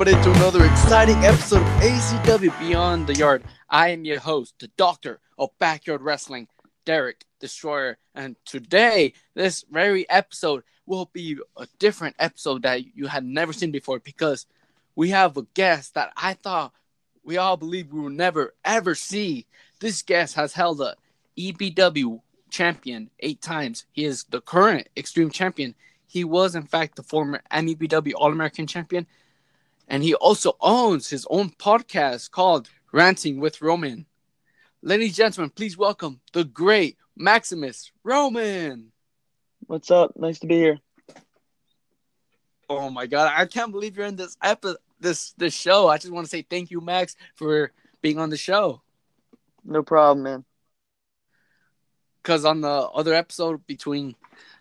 everybody, to another exciting episode of ACW Beyond the Yard. I am your host, the Doctor of Backyard Wrestling, Derek Destroyer, and today, this very episode will be a different episode that you had never seen before because we have a guest that I thought we all believe we will never ever see. This guest has held a EBW champion eight times. He is the current Extreme Champion. He was, in fact, the former MEBW All American Champion. And he also owns his own podcast called Ranting with Roman. Ladies and gentlemen, please welcome the great Maximus Roman. What's up? Nice to be here. Oh my god, I can't believe you're in this episode this this show. I just want to say thank you, Max, for being on the show. No problem, man. Cause on the other episode between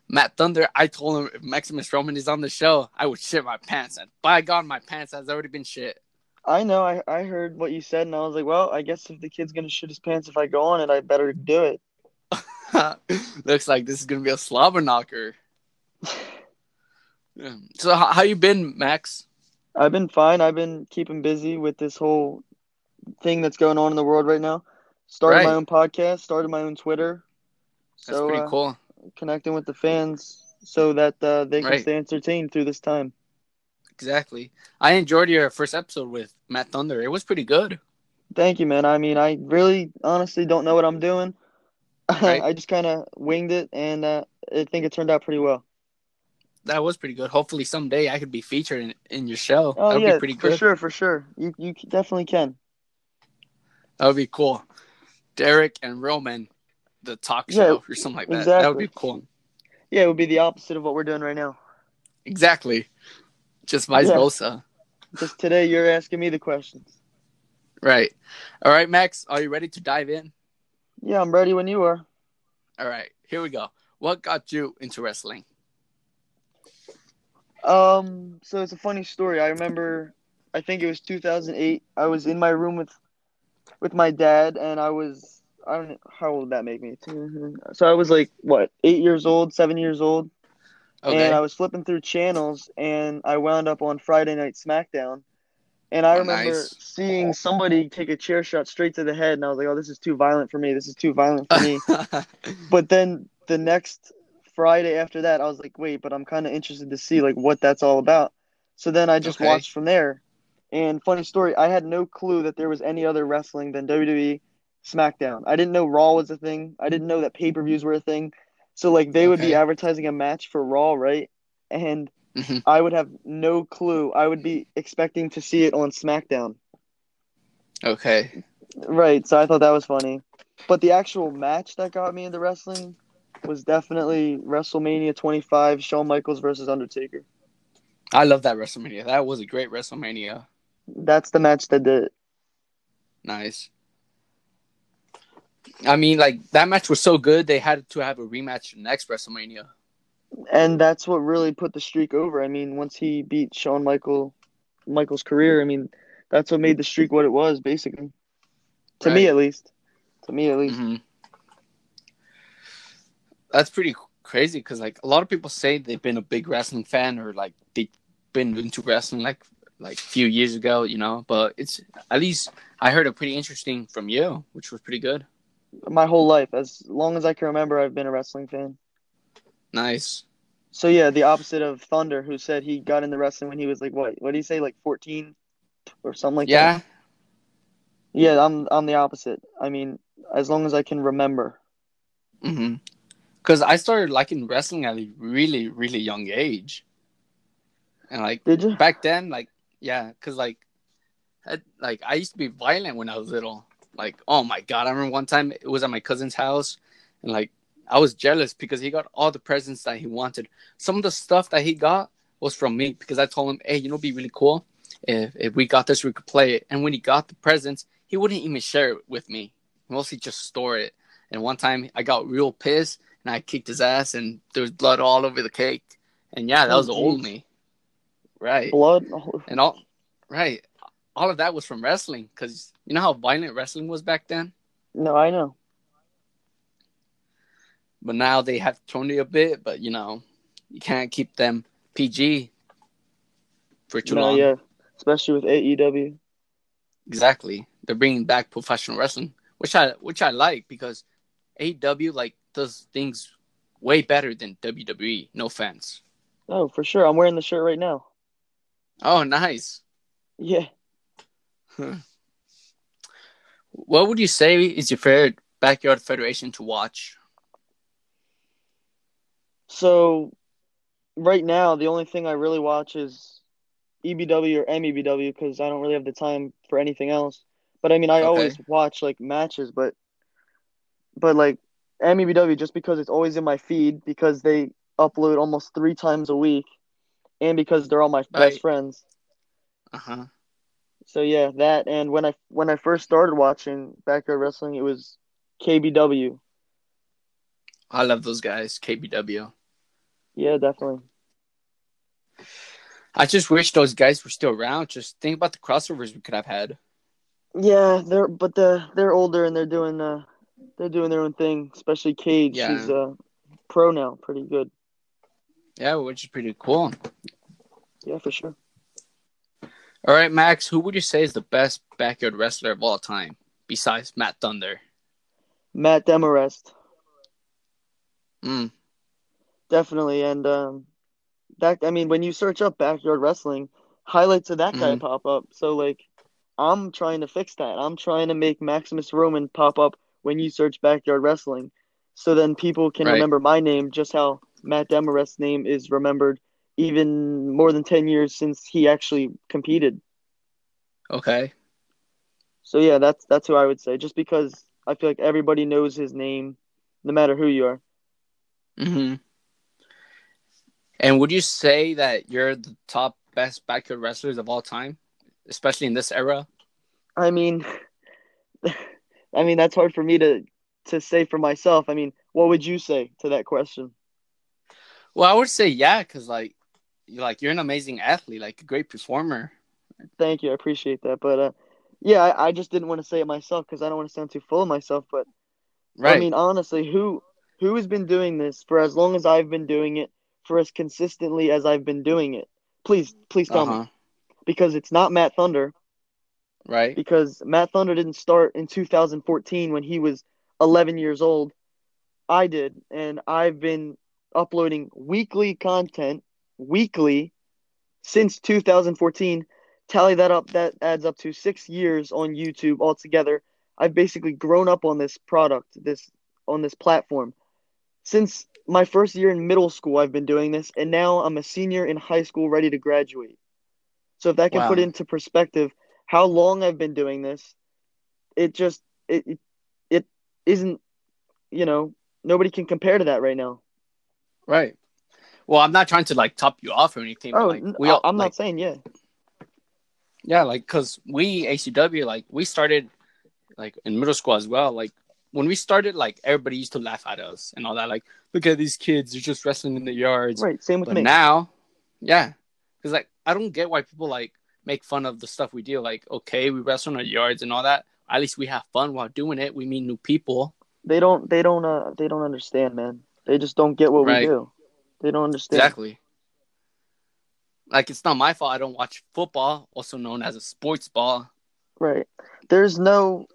Matt Thunder, I told him if Maximus Roman is on the show, I would shit my pants. And by God, my pants has already been shit. I know. I, I heard what you said, and I was like, well, I guess if the kid's gonna shit his pants if I go on it, I better do it. Looks like this is gonna be a slobber knocker. so how, how you been, Max? I've been fine. I've been keeping busy with this whole thing that's going on in the world right now. Started Right. my own podcast. Started my own Twitter. That's So, pretty uh, cool. Connecting with the fans so that uh, they can Right. stay entertained through this time. Exactly. I enjoyed your first episode with Matt Thunder. It was pretty good. Thank you, man. I mean, I really, honestly, don't know what I'm doing. Right. I just kind of winged it, and uh, I think it turned out pretty well. That was pretty good. Hopefully someday I could be featured in, in your show. Oh that would yeah, be pretty good. for good. sure, for sure. You you definitely can. That would be cool. Derek and Roman, the talk Yeah, show or something like that. That would be cool. Yeah, it would be the opposite of what we're doing right now. Exactly. Just vice Yeah. versa. Just today, you're asking me the questions. Right. All right, Max, are you ready to dive in? Yeah, I'm ready when you are. All right, here we go. What got you into wrestling? Um, so it's a funny story. I remember, I think it was 2008. I was in my room with, with my dad, and I was I don't know how old that make me. So I was like what eight years old, seven years old, Okay. and I was flipping through channels, and I wound up on Friday Night SmackDown. And I Oh, remember nice. seeing somebody take a chair shot straight to the head, and I was like, "Oh, this is too violent for me. This is too violent for me." but then the next Friday after that, I was like, wait, but I'm kind of interested to see like what that's all about. So then I just Okay. watched from there. And funny story, I had no clue that there was any other wrestling than WWE SmackDown. I didn't know Raw was a thing. I didn't know that pay-per-views were a thing. So like they would be advertising a match for Raw, right? And Mhm. I would have no clue. I would be expecting to see it on SmackDown. okay. Right, so I thought that was funny. But the actual match that got me into wrestling was definitely WrestleMania 25, Shawn Michaels versus Undertaker. I love that WrestleMania. That was a great WrestleMania. That's the match that did it. Nice. I mean, like that match was so good they had to have a rematch next WrestleMania. And that's what really put the streak over. I mean, once he beat Shawn Michael Michael's career, I mean, that's what made the streak what it was, basically. To me at least. To me at least. hmm That's pretty crazy because like a lot of people say they've been a big wrestling fan or like they've been into wrestling like like a few years ago, you know. But it's at least I heard it pretty interesting from you, which was pretty good. My whole life, as long as I can remember, I've been a wrestling fan. Nice. So yeah, the opposite of Thunder, who said he got into wrestling when he was like what? What did he say? Like fourteen or something like that. yeah. Yeah, I'm I'm the opposite. I mean, as long as I can remember. Mm-hmm. Because I started liking wrestling at a really, really young age, and like Did you? back then, like yeah, because like, I, like I used to be violent when I was little. Like, oh my god, I remember one time it was at my cousin's house, and like I was jealous because he got all the presents that he wanted. Some of the stuff that he got was from me because I told him, hey, you know, be really cool if if we got this, we could play it. And when he got the presents, he wouldn't even share it with me. He mostly just store it. And one time I got real pissed and I kicked his ass and there was blood all over the cake. And yeah, that Oh, was the old me. Right. Blood. And all right. All of that was from wrestling because you know how violent wrestling was back then? no, I know. But now they have toned it a bit, but you know, you can't keep them PG for too no, long. yeah. especially with AEW. Exactly. They're bringing back professional wrestling, which I which I like because AEW like does things way better than WWE. No offense. Oh, for sure. I'm wearing the shirt right now. Oh, nice. Yeah. What would you say is your favorite backyard federation to watch? So, right now, the only thing I really watch is EBW or MEBW because I don't really have the time for anything else. But I mean, I Okay. always watch like matches, but but like MEBW just because it's always in my feed because they upload almost three times a week, and because they're all my best friends. Uh huh. So yeah, that and when I when I first started watching backyard wrestling, it was KBW. I love those guys. KBW. Yeah, definitely. I just wish those guys were still around. Just think about the crossovers we could have had. Yeah, they're but the they're older and they're doing uh they're doing their own thing. Especially Cage, Yeah. she's uh pro now, pretty good. Yeah, which is pretty cool. Yeah, for sure. All right, Max, who would you say is the best backyard wrestler of all time besides Matt Thunder? Matt Demarest, Mm, definitely, and um that I mean when you search up backyard wrestling, highlights of that guy Mhm. pop up. So like, I'm trying to fix that. I'm trying to make Maximus Roman pop up when you search backyard wrestling, so then people can Right. remember my name just how Matt Demarest's name is remembered even more than 10 years since he actually competed. okay. So yeah, that's that's who I would say. Just because I feel like everybody knows his name, no matter who you are. hmm And would you say that you're the top best backyard wrestlers of all time, especially in this era? I mean, I mean that's hard for me to to say for myself. I mean, what would you say to that question? Well, I would say yeah, because like, you like you're an amazing athlete, like a great performer. Thank you, I appreciate that. But uh, yeah, I, I just didn't want to say it myself because I don't want to sound too full of myself. But Right. I mean, honestly, who who has been doing this for as long as I've been doing it, for as consistently as I've been doing it? Please, please tell uh-huh. me, because it's not Matt Thunder. Right. because Matt Thunder didn't start in 2014 when he was 11 years old. I did, and I've been uploading weekly content weekly since 2014. Tally that up, that adds up to six years on YouTube altogether. I've basically grown up on this product, this on this platform. Since my first year in middle school, I've been doing this, and now I'm a senior in high school, ready to graduate. So if that can Wow. put into perspective how long I've been doing this, it just it it, it isn't you know nobody can compare to that right now. Right. Well, I'm not trying to like top you off or anything. but, Oh, like, we all, I'm like, not saying yeah. Yeah, like because we ACW like we started like in middle school as well. Like when we started, like everybody used to laugh at us and all that. Like, look at these kids; they're just wrestling in the yards. Right, same with But me. now, yeah, because like I don't get why people like make fun of the stuff we do. Like, okay, we wrestle in our yards and all that. At least we have fun while doing it. We meet new people. they don't they don't uh they don't understand, man. They just don't get what Right. we do. They don't understand. Exactly. Like it's not my fault I don't watch football, also known as a sports ball. Right. There's no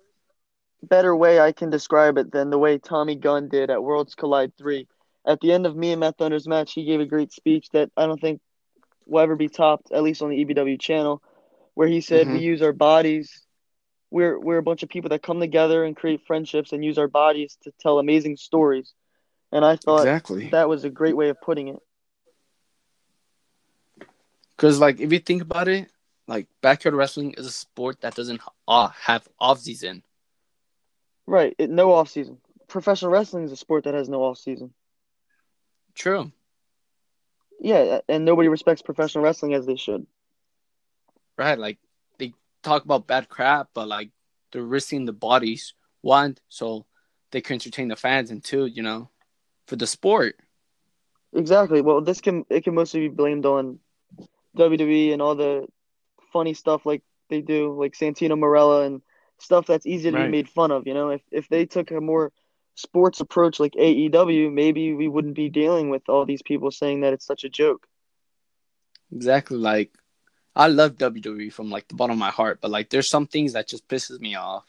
better way I can describe it than the way Tommy Gunn did at Worlds Collide 3. At the end of me and Matt Thunder's match, he gave a great speech that I don't think will ever be topped, at least on the EBW channel, where he said we Mhm. use our bodies. We're we're a bunch of people that come together and create friendships and use our bodies to tell amazing stories. And I thought Exactly. that was a great way of putting it. Because like if you think about it, like backyard wrestling is a sport that doesn't uh, have off season. Right. It, no off season. Professional wrestling is a sport that has no off season. True. Yeah, and nobody respects professional wrestling as they should. Right. Like they talk about bad crap, but like they're risking the bodies one so they can entertain the fans, and two, you know, for the sport. Exactly. Well, this can it can mostly be blamed on WWE and all the funny stuff like they do, like Santino Marella and stuff that's easy to Right. be made fun of. You know, if if they took a more sports approach like AEW, maybe we wouldn't be dealing with all these people saying that it's such a joke. Exactly. Like I love WWE from like the bottom of my heart, but like there's some things that just pisses me off.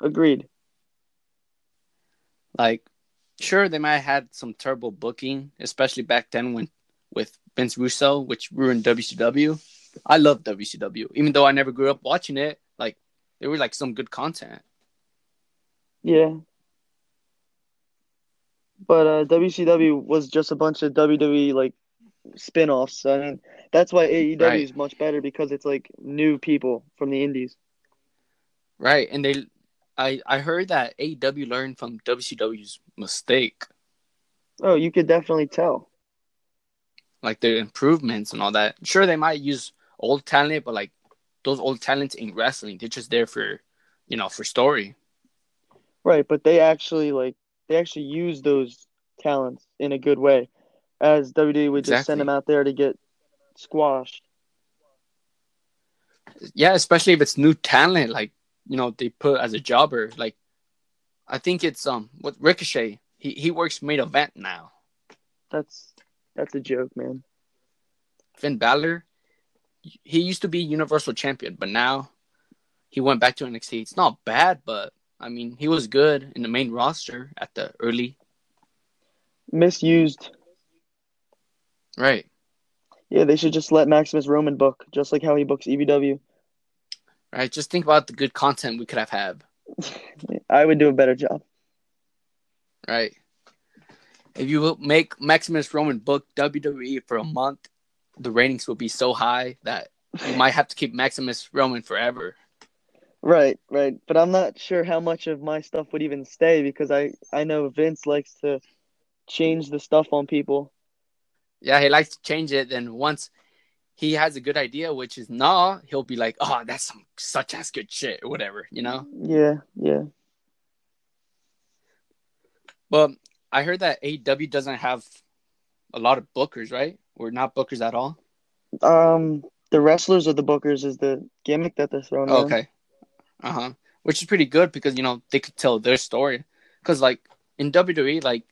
Agreed. Like, sure, they might have had some terrible booking, especially back then when with Vince Russo, which ruined WCW. I love WCW, even though I never grew up watching it. Like, there was like some good content. Yeah. But uh, WCW was just a bunch of WWE like spin-offs. I mean, that's why AEW Right. is much better because it's like new people from the indies. Right, and they, I I heard that AEW learned from WCW's mistake, Oh, you could definitely tell. like the improvements and all that. Sure, they might use old talent, but like those old talents in wrestling, they're just there for, you know, for story. Right, but they actually like they actually use those talents in a good way. As WWE would just send them out there to get squashed. Yeah, especially if it's new talent, like you know they put as a jobber. Like, I think it's um what Ricochet. He he works main event now. That's that's a joke, man. Finn Balor, he used to be Universal Champion, but now he went back to NXT. It's not bad, but I mean he was good in the main roster at the early. Misused. Right. Yeah, they should just let Maximus Roman book, just like how he books E EBW. Right. Just think about the good content we could have had. I would do a better job. Right. If you make Maximus Roman book WWE for a month, the ratings will be so high that you might have to keep Maximus Roman forever. Right, right. But I'm not sure how much of my stuff would even stay because I I know Vince likes to change the stuff on people. Yeah, he likes to change it. Then once he has a good idea, which is nah, he'll be like, "Oh, that's some such ass good shit," or whatever, you know. Yeah, yeah. But I heard that AEW doesn't have a lot of bookers, right? Or not bookers at all. Um, the wrestlers or the bookers is the gimmick that they're throwing. Oh, okay. Uh huh. Which is pretty good because you know they could tell their story. Because like in WWE, like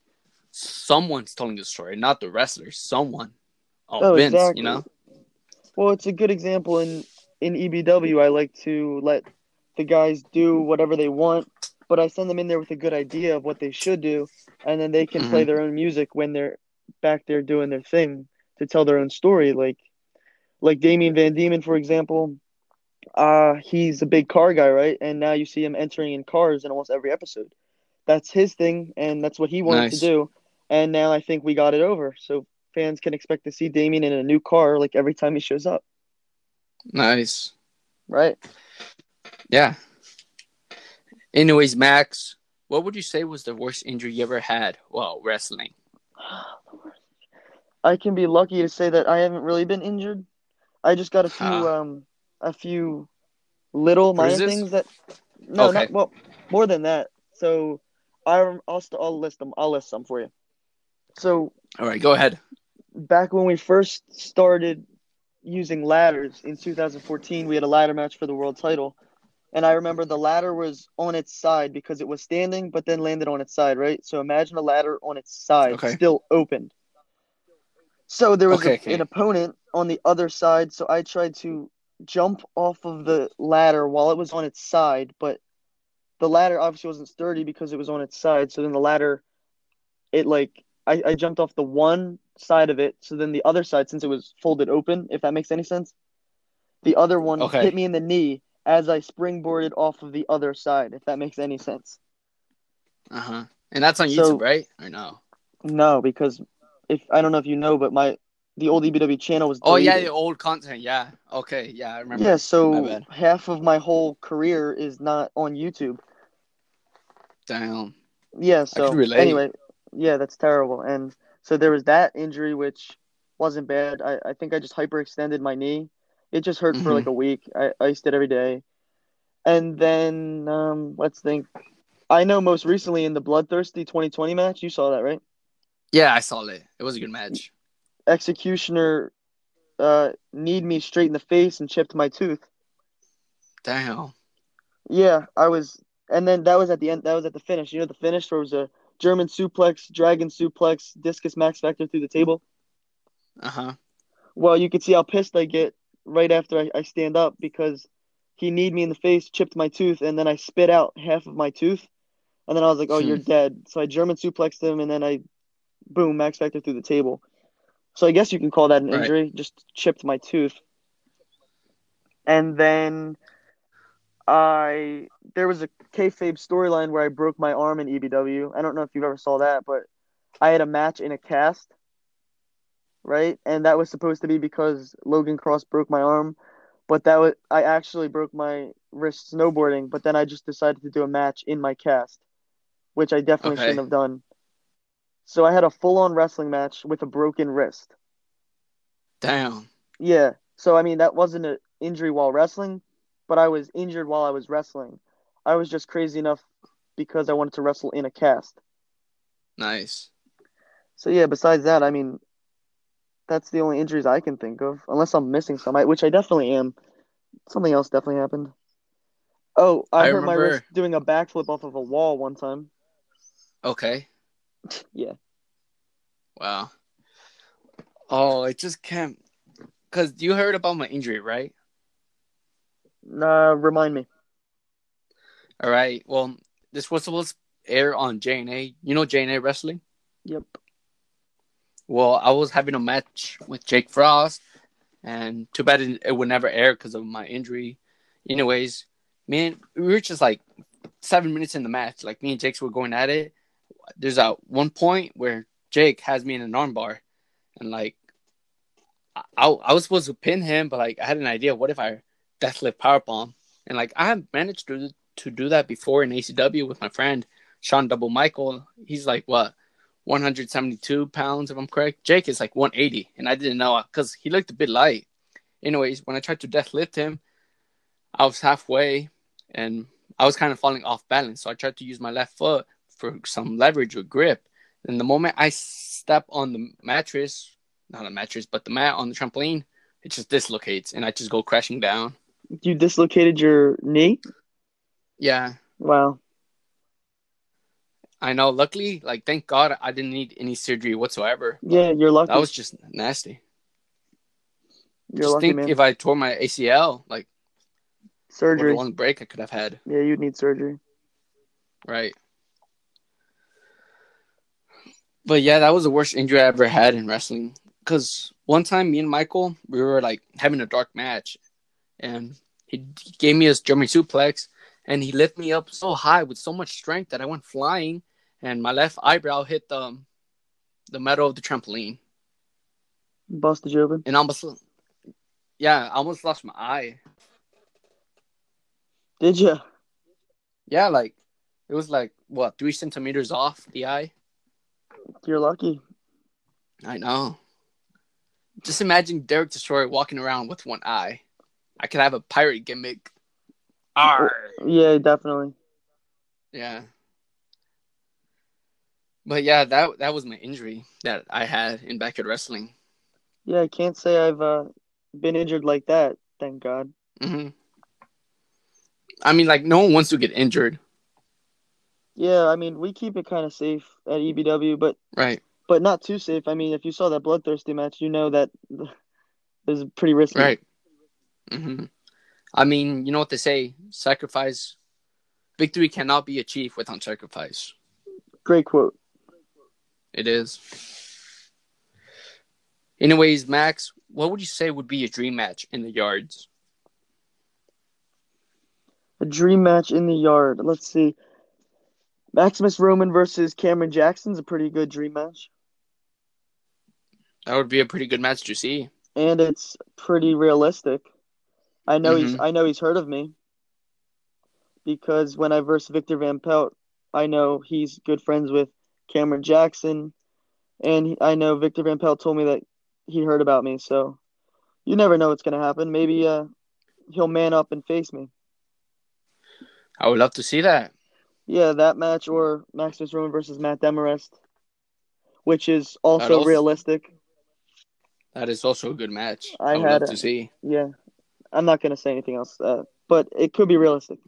someone's telling the story, not the wrestler. Someone. Oh, Oh, Vince, exactly. you know. Well, it's a good example in in EBW. I like to let the guys do whatever they want, but I send them in there with a good idea of what they should do, and then they can play Mm-hmm. their own music when they're back there doing their thing to tell their own story. Like like Damien Van Diemen, for example. Uh, he's a big car guy, right? And now you see him entering in cars in almost every episode. That's his thing, and that's what he wanted Nice. to do. And now I think we got it over. So fans can expect to see Damien in a new car like every time he shows up, Nice. right? Yeah. Anyways, Max, what would you say was the worst injury you ever had while wrestling? I can be lucky to say that I haven't really been injured. I just got a few Huh. um a few little minor things that no, Okay. not well more than that. So I I'll I'll list them. I'll list some for you. So All right, go ahead. Back when we first started using ladders in 2014, we had a ladder match for the world title. And I remember the ladder was on its side because it was standing, but then landed on its side, right? So imagine a ladder on its side, Okay. still opened. So there was Okay, a- okay. an opponent on the other side. So I tried to jump off of the ladder while it was on its side, but the ladder obviously wasn't sturdy because it was on its side. So then the ladder, it like, I, I jumped off the one side of it. So then the other side, since it was folded open, if that makes any sense, the other one Okay. hit me in the knee as I springboarded off of the other side, if that makes any sense. Uh huh. And that's on So- YouTube, right? Or no? No, because if I don't know if you know, but my the old EBW channel was Oh yeah, the old content. Yeah. Okay. Yeah, I remember. yeah. So half of my whole career is not on YouTube. Damn. Yeah. So anyway, yeah, that's terrible. And so there was that injury, which wasn't bad. I, I think I just hyperextended my knee. It just hurt for Mhm. like a week. I iced it every day. And then um, let's think. I know most recently in the Bloodthirsty 2020 match, you saw that, right? Yeah, I saw it. It was a good match. Executioner uh, kneed me straight in the face and chipped my tooth. Damn. Yeah, I was, and then that was at the end. That was at the finish. You know, the finish there was a German suplex, dragon suplex, discus max factor through the table. Uh huh. Well, you can see how pissed I get right after I, I stand up because he kneed me in the face, chipped my tooth, and then I spit out half of my tooth. And then I was like, "Oh, Hmm. you're dead." So I German suplexed him, and then I, boom, Max Factor through the table. So I guess you can call that an Right. injury. Just chipped my tooth. And then I there was a kayfabe storyline where I broke my arm in EBW. I don't know if you've ever saw that, but I had a match in a cast, right? And that was supposed to be because Logan Cross broke my arm, but that was I actually broke my wrist snowboarding. But then I just decided to do a match in my cast, which I definitely Okay. shouldn't have done. So I had a full-on wrestling match with a broken wrist. Damn. Yeah. So I mean that wasn't an injury while wrestling, but I was injured while I was wrestling. I was just crazy enough because I wanted to wrestle in a cast. Nice. So yeah, besides that, I mean that's the only injuries I can think of, unless I'm missing some, which I definitely am. Something else definitely happened. Oh, I, I hurt my wrist doing a backflip off of a wall one time. Okay. Yeah. Wow. Oh, I just can't. Cause you heard about my injury, right? Uh, remind me. All right. Well, this was supposed to air on JNA. You know JNA Wrestling? Yep. Well, I was having a match with Jake Frost, and too bad it, it would never air because of my injury. Anyways, me and we were just like seven minutes in the match. Like me and Jake were going at it. There's a one point where Jake has me in an armbar, and like I, I was supposed to pin him, but like I had an idea. What if I deathlift powerbomb? And like I have managed to to do that before in ACW with my friend Sean Double Michael. He's like what 172 pounds, if I'm correct. Jake is like 180, and I didn't know because he looked a bit light. Anyways, when I tried to deathlift him, I was halfway, and I was kind of falling off balance. So I tried to use my left foot for some leverage or grip. And the moment I step on the mattress, not a mattress, but the mat on the trampoline, it just dislocates, and I just go crashing down. You dislocated your knee? Yeah, Wow. I know. Luckily, like thank God, I didn't need any surgery whatsoever. Yeah, you're lucky. That was just nasty. you're just lucky, think man. if I tore my ACL, like Surgery. one break I could have had. Yeah, you'd need surgery. Right. But yeah, that was the worst injury I ever had in wrestling. Cause one time, me and Michael, we were like having a dark match, and he gave me his German suplex, and he lifted me up so high with so much strength that I went flying, and my left eyebrow hit the um, the metal of the trampoline, Busted you open. and almost, yeah, I almost lost my eye. Did you? Yeah, like it was like what three centimeters off the eye. You're lucky. I know. Just imagine Derek Destroyer walking around with one eye. I could have a pirate gimmick. Arr. Yeah, definitely. Yeah. But yeah, that that was my injury that I had in backyard wrestling. Yeah, I can't say I've uh, been injured like that. Thank God. hmm I mean, like no one wants to get injured, Yeah, I mean we keep it kind of safe at EBW, but right? but not too safe. I mean, if you saw that bloodthirsty match, you know that that is pretty risky. Right. Hmm I mean, you know what they say: sacrifice, victory cannot be achieved without sacrifice. Great quote. It is. Anyways, Max, what would you say would be your dream match in the yards? A dream match in the yard. Let's see. Maximus Roman versus Cameron Jackson's a pretty good dream match, That would be a pretty good match to see. and it's pretty realistic. I know he's I know he's heard of me because when I versed Victor Van Pelt, I know he's good friends with Cameron Jackson, and I know Victor Van Pelt told me that he heard about me. So you never know what's gonna happen. Maybe uh he'll man up and face me. I would love to see that. Yeah, that match or Maximus Roman versus Matt Demarest, which is also also- realistic. That is also a good match. I I, would had to see. Yeah, I'm not gonna say anything else, uh, but it could be realistic.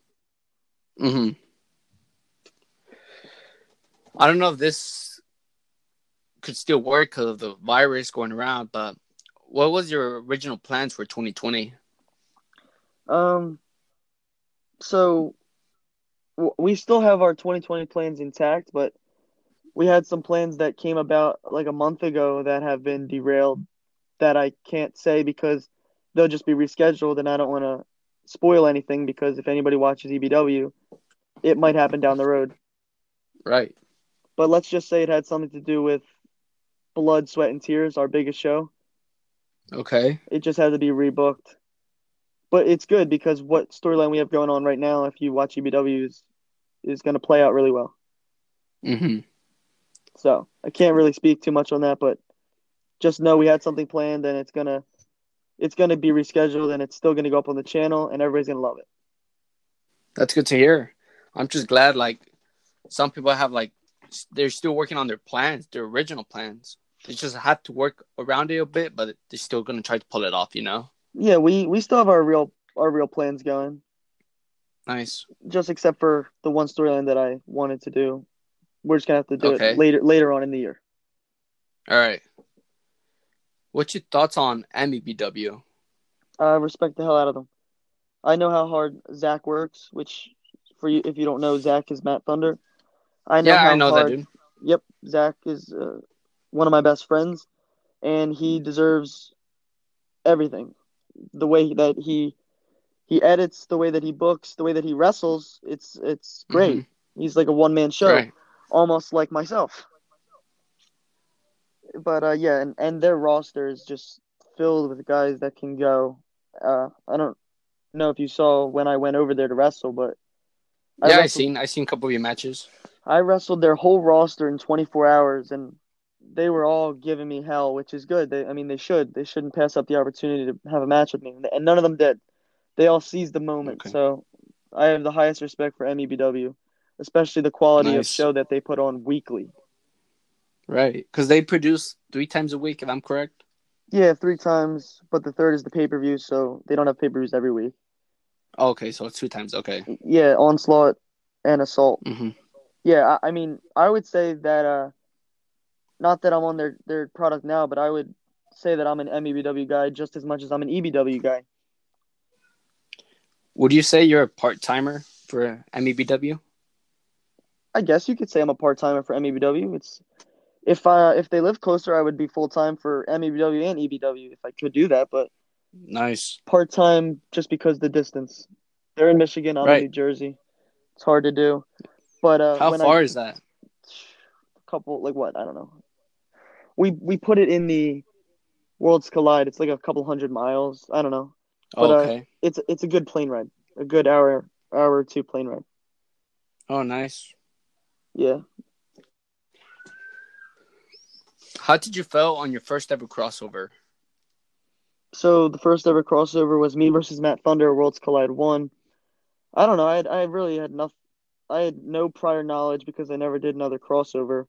hmm I don't know if this could still work because of the virus going around, but what was your original plans for 2020? Um, so w- we still have our 2020 plans intact, but we had some plans that came about like a month ago that have been derailed that I can't say because they'll just be rescheduled, and I don't want to spoil anything because if anybody watches EBW, it might happen down the road. Right. But let's just say it had something to do with Blood, Sweat, and Tears, our biggest show. Okay. It just had to be rebooked. But it's good because what storyline we have going on right now, if you watch EBW, is, is going to play out really well. Mm-hmm. So I can't really speak too much on that, but just know we had something planned and it's gonna it's gonna be rescheduled and it's still gonna go up on the channel and everybody's gonna love it. That's good to hear. I'm just glad like some people have like they're still working on their plans, their original plans. They just had to work around it a bit, but they're still gonna try to pull it off, you know? Yeah, we we still have our real our real plans going. Nice. Just except for the one storyline that I wanted to do. We're just gonna have to do Okay. it later later on in the year. All right. What's your thoughts on MEBW? I respect the hell out of them. I know how hard Zach works, which for you if you don't know, Zach is Matt Thunder. I know Yeah, how I know hard, that dude. Yep, Zach is uh, one of my best friends, and he deserves everything. The way that he he edits, the way that he books, the way that he wrestles, it's it's great. He's like a one man show, Mm-hmm. Right. almost like myself. But uh, yeah, and, and their roster is just filled with guys that can go. Uh, I don't know if you saw when I went over there to wrestle, but Yeah, I, seen I seen a couple of your matches. I wrestled their whole roster in 24 hours, and they were all giving me hell, which is good. They, I mean, they should. They shouldn't pass up the opportunity to have a match with me, and none of them did. They all seized the moment. Okay. So I have the highest respect for MEBW, especially the quality of show that they put on weekly. Right. Because they produce three times a week, if I'm correct. Yeah, three times, but the third is the pay per view, so they don't have pay per views every week. Okay, so it's two times. Okay. Yeah, onslaught and assault. hmm Yeah, I, I mean, I would say that uh, not that I'm on their their product now, but I would say that I'm an MEBW guy just as much as I'm an EBW guy. Would you say you're a part timer for MEBW? I guess you could say I'm a part timer for MEBW. It's if uh if they lived closer, I would be full time for MEBW and EBW if I could do that, but Nice. part time just because the distance. They're in Michigan, I'm Right. in New Jersey. It's hard to do, but uh, How far I, is that? a couple like what I don't know. We we put it in the Worlds Collide. It's like a couple hundred miles. I don't know. But, uh, okay. It's it's a good plane ride. A good hour hour or two plane ride. Oh, nice. Yeah. How did you feel on your first ever crossover? So the first ever crossover was me versus Matt Thunder, Worlds Collide one. I don't know. I had, I really had enough. I had no prior knowledge because I never did another crossover.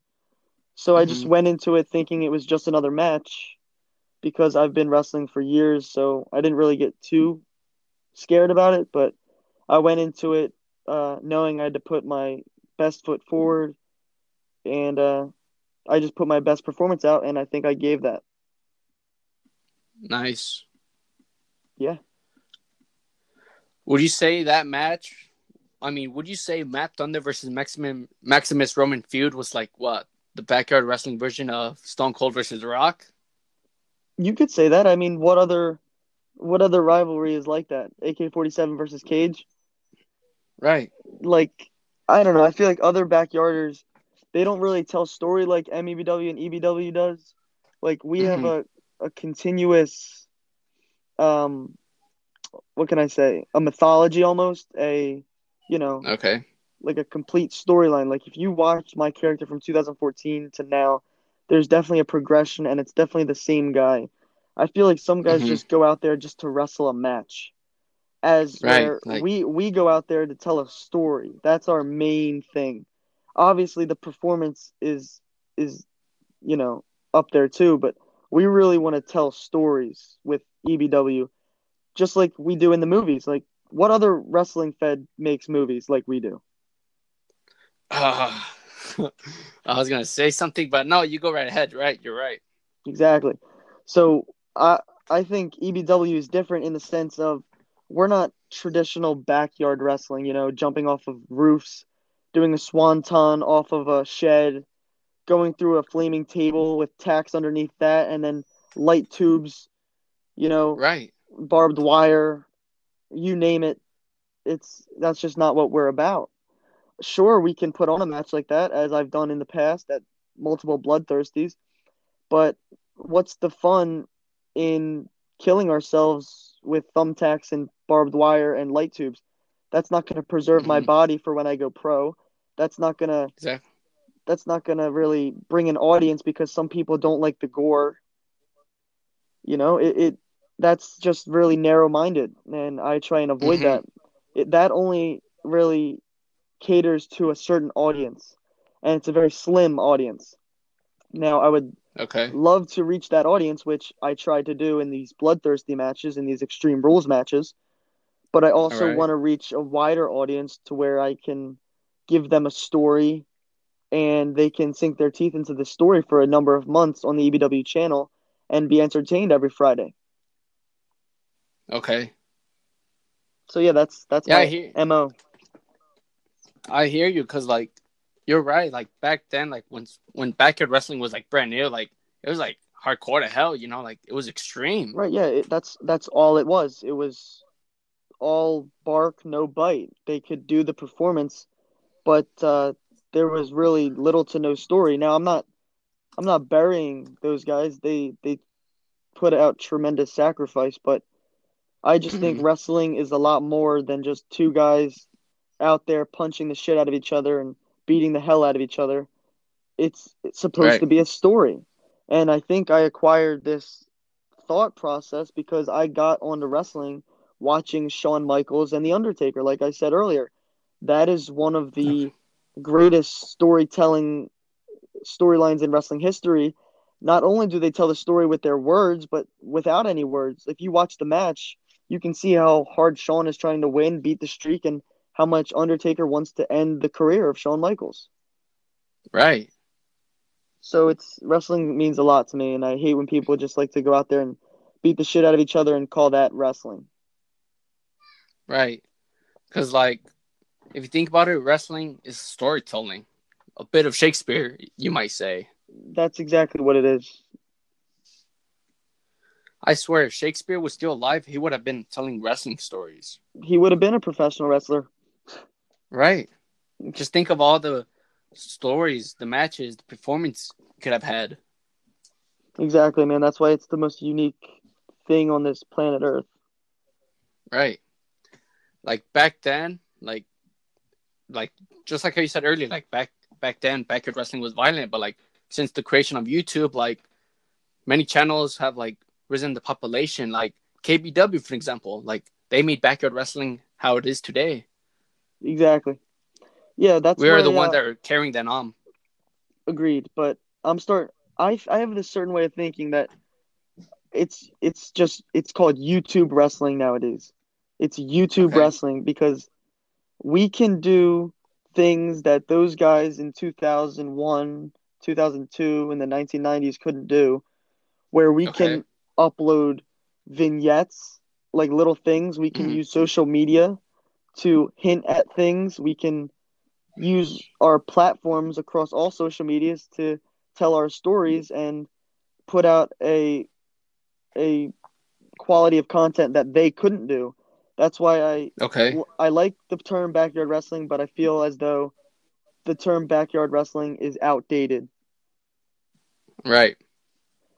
So I just Mhm. went into it thinking it was just another match because I've been wrestling for years. So I didn't really get too scared about it. But I went into it uh, knowing I had to put my best foot forward, and uh, I just put my best performance out, and I think I gave that. Nice. Yeah. Would you say that match? I mean, would you say Matt Thunder versus Maximum, Maximus Roman feud was like what the backyard wrestling version of Stone Cold versus Rock? You could say that. I mean, what other what other rivalry is like that? AK-47 versus Cage? Right. Like I don't know. I feel like other backyarders they don't really tell story like MEBW and EBW does. Like we have a a continuous um what can I say? A mythology almost, a you know, Okay. like a complete storyline. Like if you watch my character from 2014 to now, there's definitely a progression and it's definitely the same guy. I feel like some guys Mhm. just go out there just to wrestle a match. As Right, like- we we go out there to tell a story. That's our main thing. Obviously the performance is is you know up there too, but we really want to tell stories with EBW just like we do in the movies. Like what other wrestling fed makes movies like we do? Uh, I was gonna say something, but no, you go right ahead. Right, you're right. Exactly. So I I think EBW is different in the sense of we're not traditional backyard wrestling, you know, jumping off of roofs, doing a swanton off of a shed, going through a flaming table with tacks underneath that, and then light tubes, you know, Right. barbed wire, you name it. It's that's just not what we're about. Sure, we can put on a match like that, as I've done in the past at multiple bloodthirsties, but what's the fun in killing ourselves with thumbtacks and barbed wire and light tubes? That's not going to preserve my Mhm. body for when I go pro. That's not going to Exactly. that's not going to really bring an audience because some people don't like the gore. You know, it, it that's just really narrow-minded and I try and avoid Mhm. that. It, that only really caters to a certain audience and it's a very slim audience. Now, I would Okay. love to reach that audience, which I tried to do in these bloodthirsty matches, in these extreme rules matches. But I also Alright. want to reach a wider audience to where I can give them a story and they can sink their teeth into the story for a number of months on the EBW channel and be entertained every Friday. Okay. So yeah, that's that's Yeah, I hear MO. I hear you because like you're right. Like back then, like when when backyard wrestling was like brand new, like it was like hardcore to hell. You know, like it was extreme. Right, yeah, it, that's that's all it was. It was all bark, no bite. They could do the performance, but uh, there was really little to no story. Now I'm not I'm not burying those guys. They they put out tremendous sacrifice, but I just think wrestling is a lot more than just two guys out there punching the shit out of each other and beating the hell out of each other. It's it's supposed Right. to be a story. And I think I acquired this thought process because I got onto wrestling watching Shawn Michaels and The Undertaker, like I said earlier. That is one of the greatest storytelling storylines in wrestling history. Not only do they tell the story with their words, but without any words. If you watch the match, you can see how hard Shawn is trying to win, beat the streak, and how much Undertaker wants to end the career of Shawn Michaels. Right. So it's wrestling means a lot to me, and I hate when people just like to go out there and beat the shit out of each other and call that wrestling. Right. Because like if you think about it, wrestling is storytelling. A bit of Shakespeare, you might say. That's exactly what it is. I swear, if Shakespeare was still alive, he would have been telling wrestling stories. He would have been a professional wrestler. Right. Just think of all the stories, the matches, the performance could have had. Exactly, man. That's why it's the most unique thing on this planet Earth. Right. Like back then, like like just like how you said earlier, like back back then backyard wrestling was violent, but like since the creation of YouTube, like many channels have like risen the population. Like KBW, for example, like they made backyard wrestling how it is today. Exactly. Yeah, that's we are the ones uh, that are carrying that on. agreed. But I'm start. I I have this certain way of thinking that it's it's just it's called YouTube wrestling nowadays. It's YouTube Okay. wrestling because we can do things that those guys in 2001, 2002, in the 1990s couldn't do, where we Okay. can upload vignettes, like little things. We can Mhm. use social media to hint at things. We can use our platforms across all social medias to tell our stories and put out a a quality of content that they couldn't do. That's why I Okay. I like the term backyard wrestling, but I feel as though the term backyard wrestling is outdated Right.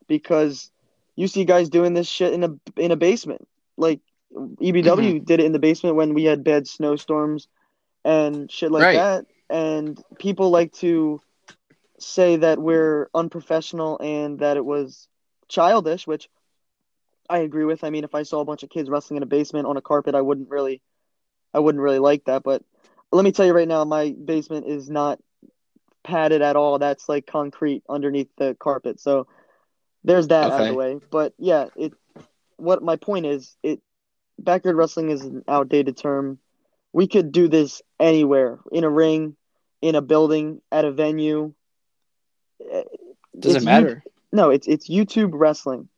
because you see guys doing this shit in a in a basement. Like EBW Mm-hmm. did it in the basement when we had bad snowstorms and shit like Right. that. And people like to say that we're unprofessional and that it was childish, which I agree with. I mean, if I saw a bunch of kids wrestling in a basement on a carpet, I wouldn't really, I wouldn't really like that. But let me tell you right now, my basement is not padded at all. That's like concrete underneath the carpet. So there's that out of the way. But yeah, it. What my point is, it backyard wrestling is an outdated term. We could do this anywhere in a ring, in a building, at a venue. Doesn't It's matter. No, it's it's YouTube wrestling.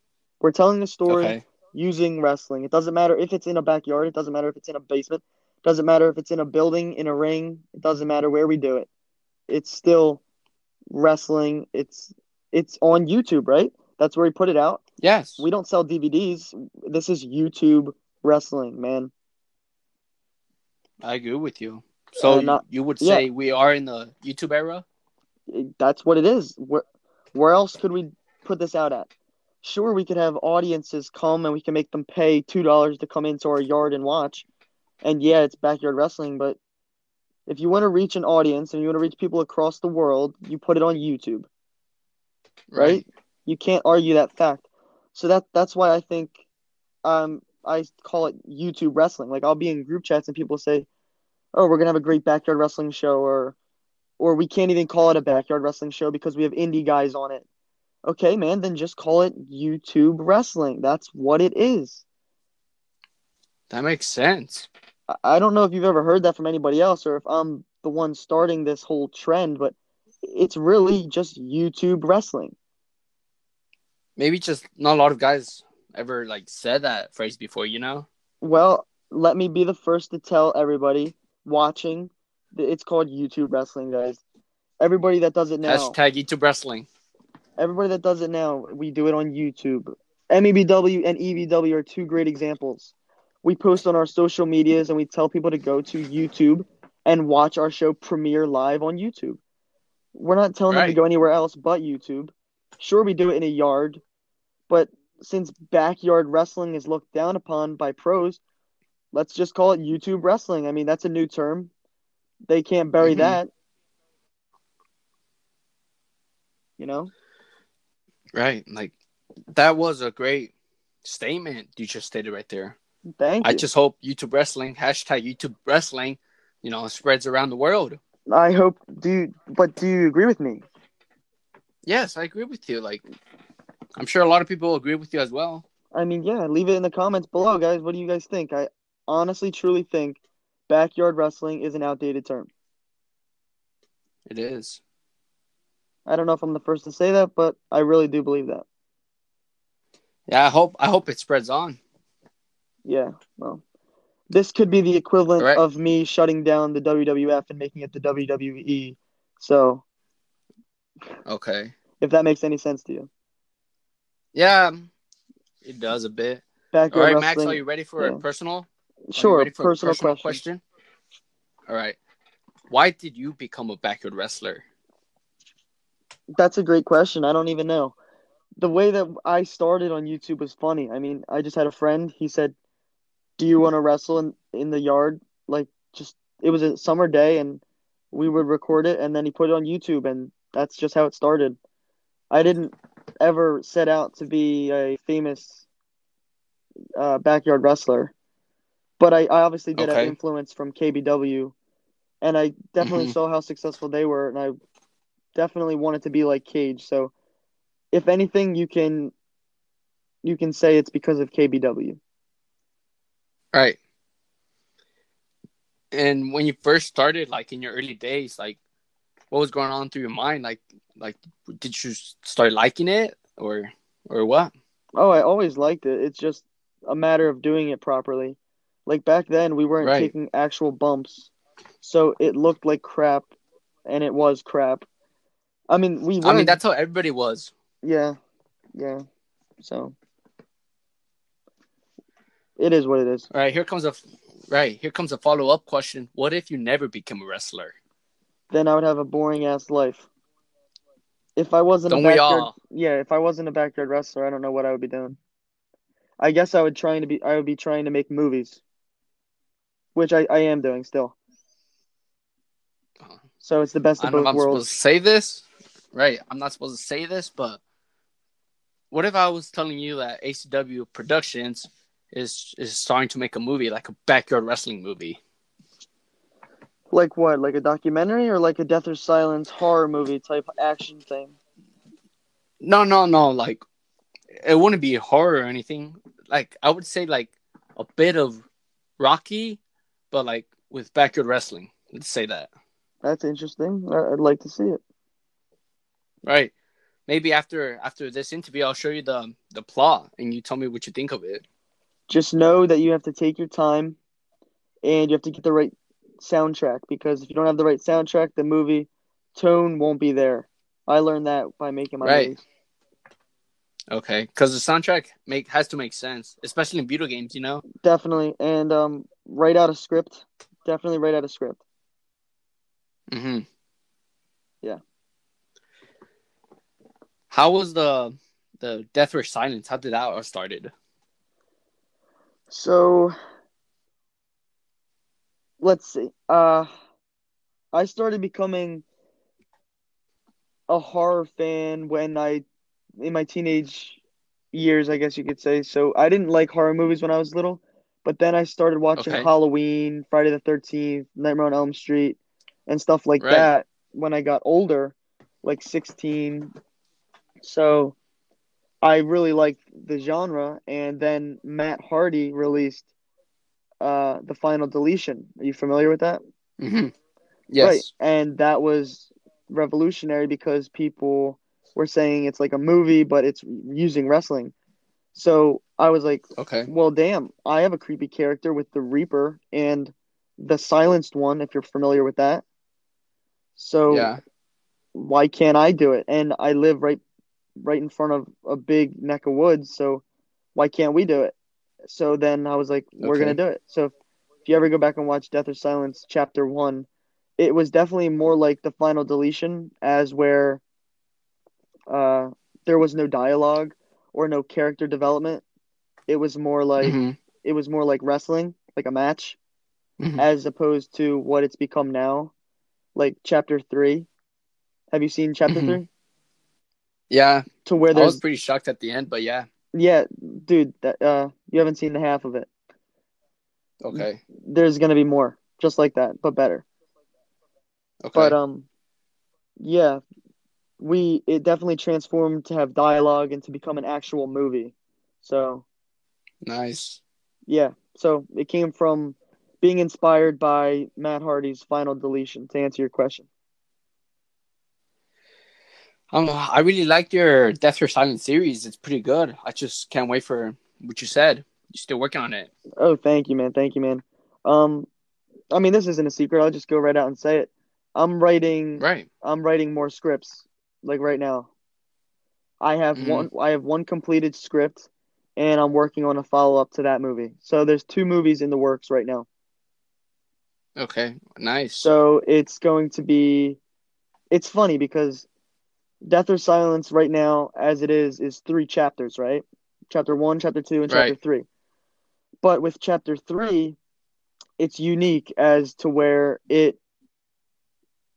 We're telling a story Okay. using wrestling. It doesn't matter if it's in a backyard. It doesn't matter if it's in a basement. It doesn't matter if it's in a building, in a ring. It doesn't matter where we do it. It's still wrestling. It's it's on YouTube, right? That's where we put it out. Yes. We don't sell DVDs. This is YouTube wrestling, man. I agree with you. So Uh, not- you would yeah. say we are in the YouTube era? That's what it is. Where where else could we put this out at? Sure, we could have audiences come and we can make them pay two dollars to come into our yard and watch. And yeah, it's backyard wrestling, but if you want to reach an audience and you want to reach people across the world, you put it on YouTube. Right? You can't argue that fact. So that that's why I think um I call it YouTube wrestling. Like I'll be in group chats and people say, "Oh, we're gonna have a great backyard wrestling show," or or we can't even call it a backyard wrestling show because we have indie guys on it. Okay, man, then just call it YouTube wrestling. That's what it is. That makes sense. I- don't know if you've ever heard that from anybody else or if I'm the one starting this whole trend, but it's really just YouTube wrestling. Maybe just not a lot of guys ever like said that phrase before, you know? Well, let me be the first to tell everybody watching that it's called YouTube wrestling, guys. Everybody that does it now. Hashtag YouTube wrestling. Everybody that does it now, we do it on YouTube. MEBW and EBW are two great examples. We post on our social medias and we tell people to go to YouTube and watch our show premiere live on YouTube. We're not telling them to go anywhere else but YouTube. Sure, we do it in a yard, but since backyard wrestling is looked down upon by pros, let's just call it YouTube wrestling. I mean, that's a new term. They can't bury Mhm. that. You know? Right. Like that was a great statement you just stated right there. Thank you. I just hope YouTube wrestling, hashtag YouTube wrestling, you know, spreads around the world. I hope do you, but do you agree with me? Yes, I agree with you. Like I'm sure a lot of people agree with you as well. I mean, yeah, leave it in the comments below, guys. What do you guys think? I honestly truly think backyard wrestling is an outdated term. It is. I don't know if I'm the first to say that, but I really do believe that. Yeah, I hope I hope it spreads on. Yeah, well, this could be the equivalent Right. of me shutting down the WWF and making it the WWE. So, Okay. if that makes any sense to you, Yeah, it does a bit. All backyard right, Max, are you ready for yeah. a personal? Sure, a personal, question. question. All right. Why did you become a backyard wrestler? That's a great question. I don't even know. The way that I started on YouTube was funny. I mean, I just had a friend. He said, "Do you want to wrestle in in the yard?" Like, just it was a summer day, and we would record it, and then he put it on YouTube, and that's just how it started. I didn't ever set out to be a famous uh, backyard wrestler, but I, I obviously did have influence from KBW, and I definitely Mhm. saw how successful they were, and I definitely want it to be like Cage. So, if anything, you can you can say it's because of KBW. Right. And when you first started, like in your early days, like what was going on through your mind? Like, like did you start liking it or or what? Oh, I always liked it. It's just a matter of doing it properly. Like back then, we weren't Right. taking actual bumps, so it looked like crap, and it was crap. I mean, we were. I mean, that's how everybody was. yeah, yeah. So it is what it is. All right, here comes a right here comes a follow up question. What if you never become a wrestler? Then I would have a boring ass life. If I wasn't Don't a backyard, yeah, if I wasn't a backyard wrestler, I don't know what I would be doing. I guess I would trying to be. I would be trying to make movies, which I, I am doing still. So it's the best of don't know if both I'm worlds. supposed to say this. Right, I'm not supposed to say this, but what if I was telling you that ACW Productions is is starting to make a movie, like a backyard wrestling movie? Like what? Like a documentary or like a Death or Silence horror movie type action thing? No, no, no. Like it wouldn't be horror or anything. Like I would say like a bit of Rocky, but like with backyard wrestling. Let's say that. That's interesting. I'd like to see it. Right. maybe after after this interview, I'll show you the the plot, and you tell me what you think of it. Just know that you have to take your time, and you have to get the right soundtrack because if you don't have the right soundtrack, the movie tone won't be there. I learned that by making my Right. movies. Okay, because the soundtrack make has to make sense, especially in video games. You know. Definitely, and um, write out a script. Definitely write out a script. Mm-hmm. How was the the Death or Silence? How did that all started? So let's see. Uh I started becoming a horror fan when I in my teenage years, I guess you could say. So I didn't like horror movies when I was little, but then I started watching Okay. Halloween, Friday the 13th, Nightmare on Elm Street, and stuff like Right. that when I got older, like 16. So I really liked the genre, and then Matt Hardy released uh, the Final Deletion. Are you familiar with that? Mm-hmm. Yes. Right, and that was revolutionary because people were saying it's like a movie, but it's using wrestling. So I was like, Okay. well, damn, I have a creepy character with the Reaper and the Silenced one, if you're familiar with that. So Yeah. why can't I do it? And I live right right in front of a big neck of woods, so why can't we do it? So then I was like, we're Okay. gonna do it. So if, if you ever go back and watch Death or Silence chapter one, it was definitely more like the final deletion as where uh there was no dialogue or no character development. It was more like Mhm. it was more like wrestling, like a match Mhm. as opposed to what it's become now, like chapter three. Have you seen chapter Mhm. three? Yeah. To where I was pretty shocked at the end, but yeah. yeah, dude, that uh, you haven't seen the half of it. Okay. There's gonna be more, just like that, but better. Okay. But um, yeah, we it definitely transformed to have dialogue and to become an actual movie. So nice. yeah, so it came from being inspired by Matt Hardy's Final Deletion. To answer your question. Um, I really liked your Death or Silence series. It's pretty good. I just can't wait for what you said. You're still working on it. Oh, thank you, man. Thank you, man. Um, I mean, this isn't a secret. I'll just go right out and say it. I'm writing. Right. I'm writing more scripts, like right now. I have Mhm. one. I have one completed script, and I'm working on a follow up to that movie. So there's two movies in the works right now. Okay. Nice. So it's going to be. It's funny because Death or Silence right now, as it is, is three chapters, right? Chapter one, chapter two, and chapter Right. three. But with chapter three, it's unique as to where it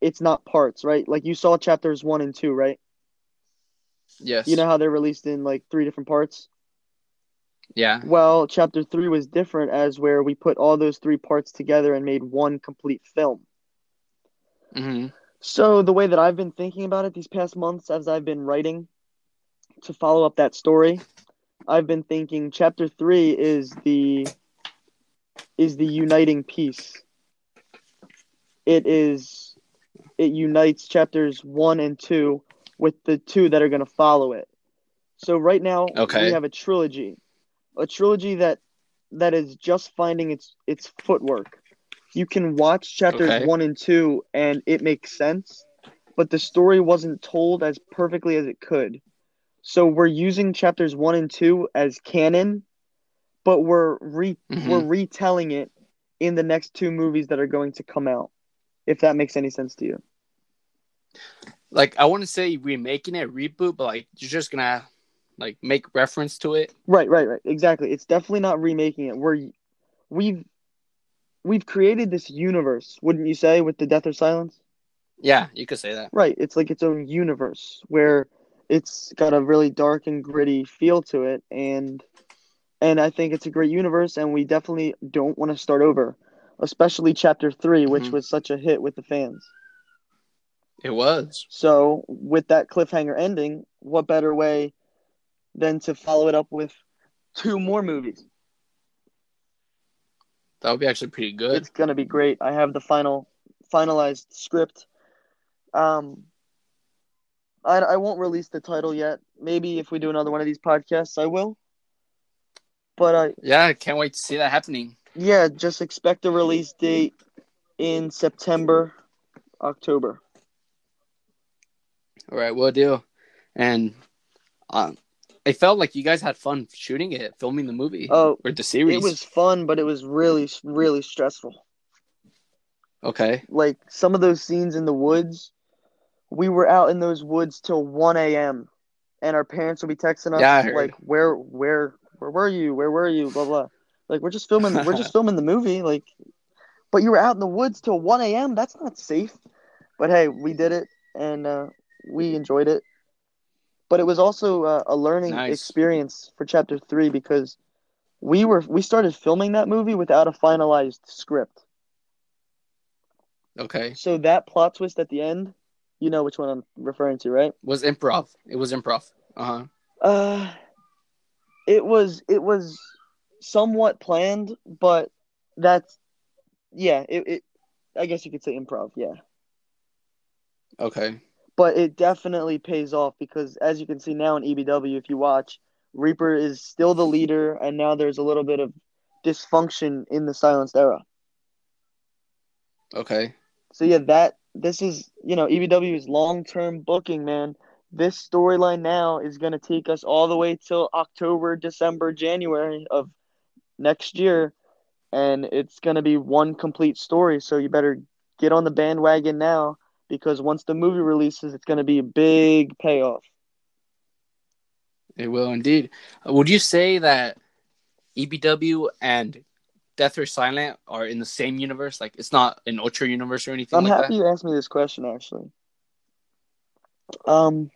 it's not parts, right? Like you saw chapters one and two, right? yes. You know how they're released in like three different parts? Yeah. Well, chapter three was different as where we put all those three parts together and made one complete film. hmm So the way that I've been thinking about it these past months as I've been writing to follow up that story, I've been thinking chapter 3 is the is the uniting piece. It is it unites chapters 1 and 2 with the two that are going to follow it. So right now Okay. we have a trilogy. A trilogy that that is just finding its its footwork. You can watch chapters Okay. 1 and 2 and it makes sense, but the story wasn't told as perfectly as it could. So we're using chapters 1 and 2 as canon, but we're re Mhm. we're retelling it in the next two movies that are going to come out. If that makes any sense to you. Like I want to say remaking it, reboot, but like you're just gonna like make reference to it. Right, right, right. Exactly. It's definitely not remaking it. We're we've we've created this universe, wouldn't you say, with the Death or Silence? Yeah, you could say that. Right. It's like its own universe where it's got a really dark and gritty feel to it and and I think it's a great universe and we definitely don't want to start over. Especially chapter 3 which Mhm. was such a hit with the fans. It was. So, with that cliffhanger ending, what better way than to follow it up with two more movies? That would be actually pretty good. It's gonna be great. I have the final finalized script. Um, I I won't release the title yet. Maybe if we do another one of these podcasts, I will. But I Yeah, I can't wait to see that happening. yeah, just expect a release date in September, October. All right, we'll do. And um, it felt like you guys had fun shooting it, filming the movie Oh, or the series. it was fun, but it was really really stressful. okay. Like some of those scenes in the woods, we were out in those woods till one a.m. and our parents would be texting us Yeah, like, "Where where where were you? Where were you?" Blah blah. Like we're just filming we're just filming the movie. Like, but you were out in the woods till one a.m. That's not safe. But hey, we did it and uh, we enjoyed it. But it was also uh, a learning Nice. experience for chapter three because we were we started filming that movie without a finalized script. Okay. So that plot twist at the end, you know which one I'm referring to, right? Was improv. It was improv. Uh huh. Uh it was it was somewhat planned, but that's yeah, it, it I guess you could say improv, yeah. Okay. But it definitely pays off because as you can see now in EBW if you watch, Reaper is still the leader and now there's a little bit of dysfunction in the silenced era. Okay. So yeah, that this is you know EBW's long term booking, man. This storyline now is gonna take us all the way till October, December, January of next year, and it's gonna be one complete story. So you better get on the bandwagon now because once the movie releases, it's gonna be a big payoff. It will indeed. Would you say that EBW and Death or Silence are in the same universe? Like it's not an Ultra universe or anything I'm like happy you asked me this question actually. Um,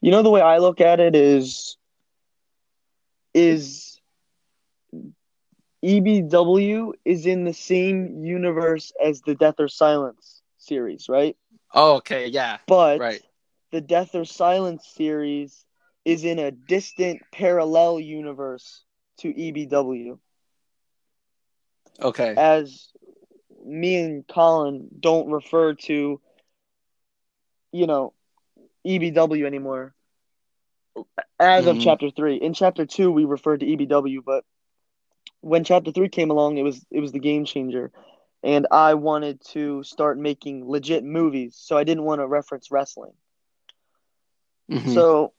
you know the way I look at it is is EBW is in the same universe as the Death or Silence series, right? Oh, okay. Yeah. But Right. the Death or Silence series is in a distant parallel universe to EBW. Okay. as me and Colin don't refer to, you know, EBW anymore. As of Mhm. chapter three, in chapter two we referred to EBW, but when chapter three came along, it was it was the game changer, and I wanted to start making legit movies, so I didn't want to reference wrestling. Mhm. So,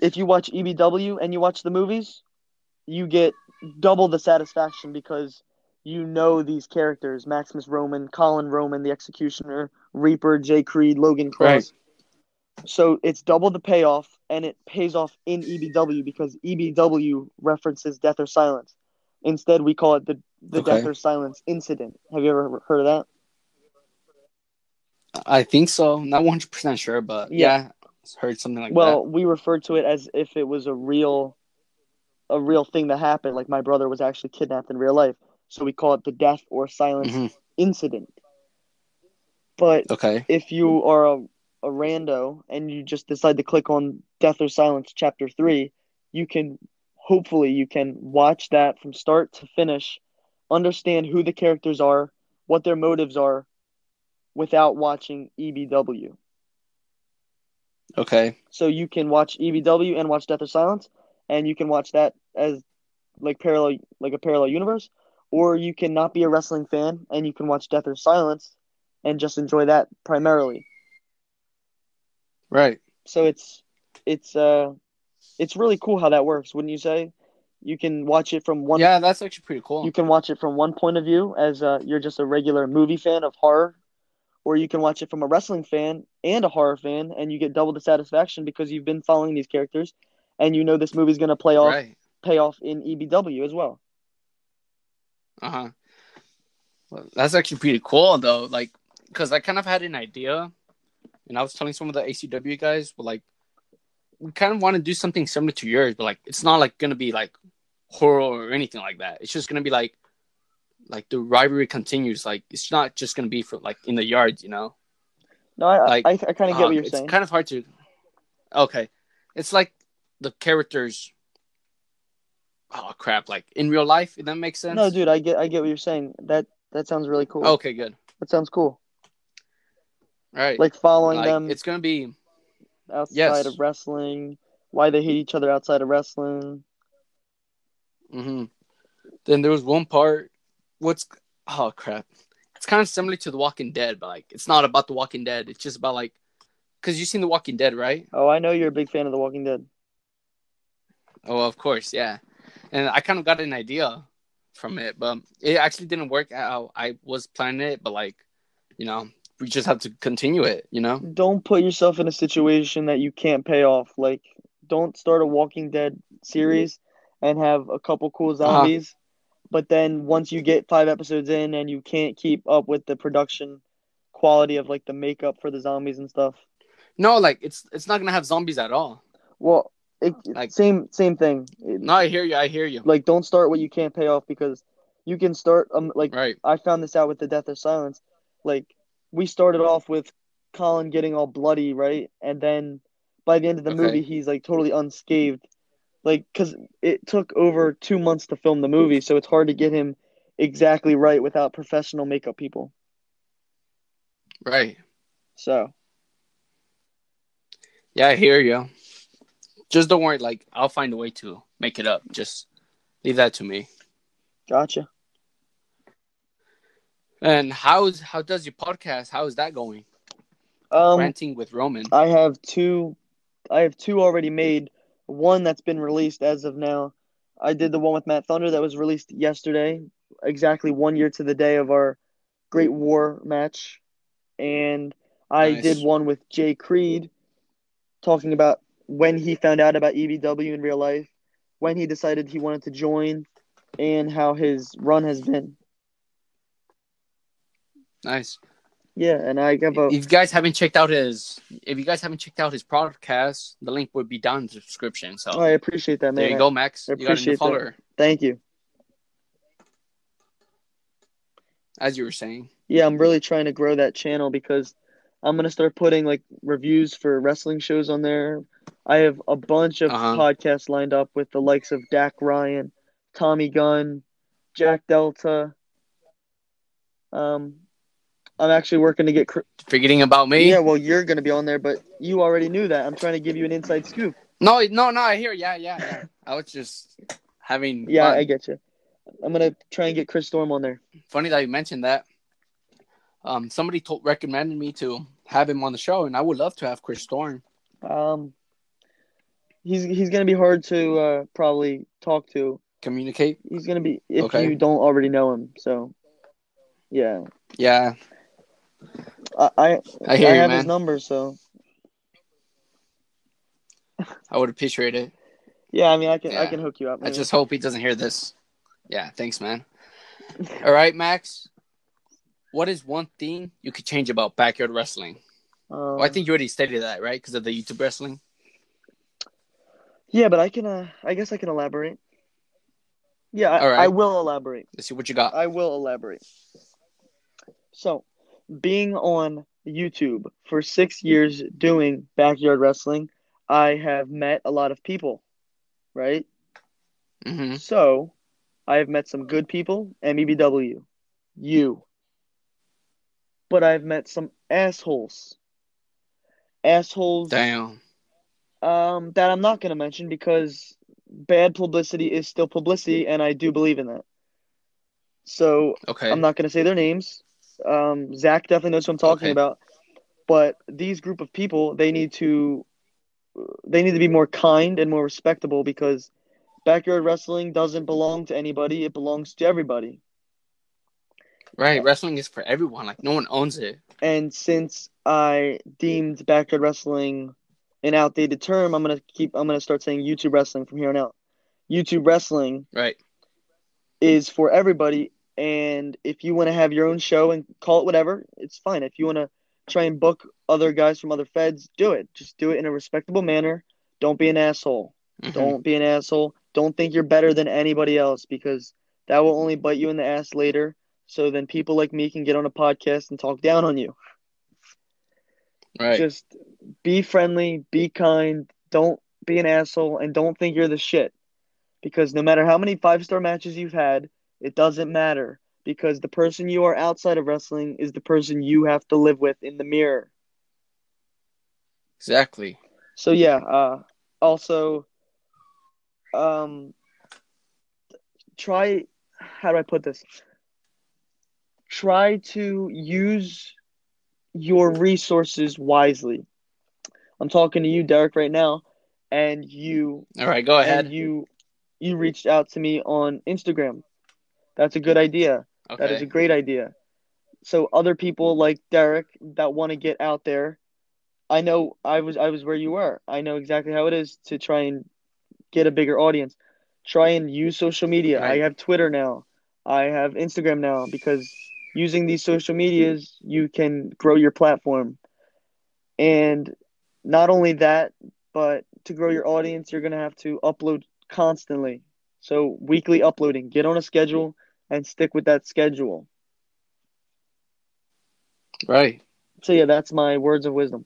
if you watch EBW and you watch the movies, you get double the satisfaction because you know these characters: Maximus Roman, Colin Roman, the Executioner, Reaper, Jay Creed, Logan Cross. So it's double the payoff, and it pays off in EBW because EBW references Death or Silence. Instead, we call it the the Okay. Death or Silence incident. Have you ever heard of that? I think so. Not one hundred percent sure, but Yeah. yeah, heard something like that. well, we refer to it as if it was a real, a real thing that happened. Like my brother was actually kidnapped in real life, so we call it the death or silence Mhm. incident. But Okay. if you are a, a rando and you just decide to click on death or silence chapter three, you can hopefully you can watch that from start to finish, understand who the characters are, what their motives are, without watching EBW. Okay. So you can watch EBW and watch Death or Silence, and you can watch that as like parallel, like a parallel universe, or you can not be a wrestling fan and you can watch Death or Silence and just enjoy that primarily. Right. So it's it's uh it's really cool how that works, wouldn't you say? You can watch it from one Yeah, that's actually pretty cool. you can watch it from one point of view as uh, you're just a regular movie fan of horror, or you can watch it from a wrestling fan and a horror fan, and you get double the satisfaction because you've been following these characters, and you know this movie's gonna play off Right. pay off in EBW as well. Uh huh. Well, that's actually pretty cool though. Like, because I kind of had an idea, and I was telling some of the ACW guys, but like, we kind of want to do something similar to yours, but like, it's not like gonna be like horror or anything like that. It's just gonna be like, like the rivalry continues. Like, it's not just gonna be for like in the yard, you know. No, I Like, I, I kind of get Um, what you're it's saying. It's kind of hard to. Okay, it's like the characters. Oh crap! Like in real life, if that makes sense. no, dude, I get I get what you're saying. That that sounds really cool. Okay, good. that sounds cool. Right. like following Like, them it's gonna be outside yes. of wrestling, why they hate each other outside of wrestling. hmm Then there was one part. What's oh crap? It's kind of similar to The Walking Dead, but like it's not about The Walking Dead. It's just about like, cause you've seen The Walking Dead, right? Oh, I know you're a big fan of The Walking Dead. Oh, of course, yeah. And I kind of got an idea from it, but it actually didn't work out. I was planning it. But like, you know, we just have to continue it. You know? Don't put yourself in a situation that you can't pay off. Like, don't start a Walking Dead series and have a couple cool zombies, but then once you get five episodes in and you can't keep up with the production quality of like the makeup for the zombies and stuff. No, like it's it's not gonna have zombies at all. Well, it, Like- same same thing. No, I hear you. I hear you. like don't start what you can't pay off because you can start um like Right. I found this out with the death or silence. Like we started off with Colin getting all bloody, right? And then by the end of the Okay. movie he's like totally unscathed. Like cuz it took over 2 months to film the movie, so it's hard to get him exactly right without professional makeup people. Right. So, Yeah, I hear you. Just don't worry. Like I'll find a way to make it up. Just leave that to me. gotcha. And how's how does your podcast? How is that going? Um Ranting with Roman. I have two I have two already made. One that's been released as of now. I did the one with Matt Thunder that was released yesterday, exactly one year to the day of our Great War match. And I Nice. did one with Jay Creed talking about when he found out about EBW in real life, when he decided he wanted to join, and how his run has been. Nice. Yeah, and I a If you guys haven't checked out his, if you guys haven't checked out his podcast, the link would be down in the description. So oh, I appreciate that, man. there you go, Max. I You got a new that. follower, Thank you. as you were saying. Yeah, I'm really trying to grow that channel because I'm gonna start putting like reviews for wrestling shows on there. I have a bunch of Uh-huh. podcasts lined up with the likes of Dak Ryan, Tommy Gunn, Jack Delta. Um, I'm actually working to get. Cr- Forgetting about me? yeah, well, you're gonna be on there, but you already knew that. I'm trying to give you an inside scoop. No, no, no. I hear. Yeah, yeah, yeah. I was just having. Yeah, fun. I get you. I'm gonna try and get Chris Storm on there. Funny that you mentioned that. Um, somebody told recommended me to have him on the show, and I would love to have Chris Storm. Um, he's he's gonna be hard to uh, probably talk to. Communicate. He's gonna be if Okay. you don't already know him. So, yeah, Yeah, I I, I hear you, have his number. So I would appreciate it. yeah, I mean, I can I can hook you up. I just hope he doesn't hear this. Yeah, thanks, man. All right, Max. What is one thing you could change about backyard wrestling? Um, Well, I think you already stated that, right? Because of the YouTube wrestling. yeah, but I can uh I guess I can elaborate. Yeah, I, right. I will elaborate. Let's see what you got. I will elaborate. So, being on YouTube for six years doing backyard wrestling, I have met a lot of people, right? hmm So, I have met some good people, MEBW, you. But I've met some assholes. Assholes Damn. um, that I'm not going to mention because bad publicity is still publicity, and I do believe in that. So, Okay. I'm not going to say their names. Um, Zach definitely knows who I'm talking Okay. about. But these group of people, they need to, they need to be more kind and more respectable because backyard wrestling doesn't belong to anybody. It belongs to everybody. Right. Wrestling is for everyone. Like no one owns it. And since I deemed backyard wrestling an outdated term, I'm gonna keep. I'm gonna start saying YouTube wrestling from here on out. YouTube wrestling Right. is for everybody. And if you want to have your own show and call it whatever, it's fine. If you want to try and book other guys from other feds, do it. Just do it in a respectable manner. Don't be an asshole. Mhm. Don't be an asshole. Don't think you're better than anybody else because that will only bite you in the ass later. So then people like me can get on a podcast and talk down on you. Right. Just be friendly, be kind, don't be an asshole, and don't think you're the shit. Because no matter how many five star matches you've had, it doesn't matter. Because the person you are outside of wrestling is the person you have to live with in the mirror. Exactly. So yeah, uh, also, um, try. How do I put this? Try to use your resources wisely. I'm talking to you, Derek, right now, and you All right, go ahead. and you you reached out to me on Instagram. That's a good idea. okay. That is a great idea. So other people like Derek that want to get out there, I know I was I was where you were. I know exactly how it is to try and get a bigger audience. Try and use social media. Right. I have Twitter now. I have Instagram now because using these social medias you can grow your platform. And not only that, but to grow your audience you're going to have to upload constantly. So weekly uploading. Get on a schedule and stick with that schedule. right. So yeah, that's my words of wisdom.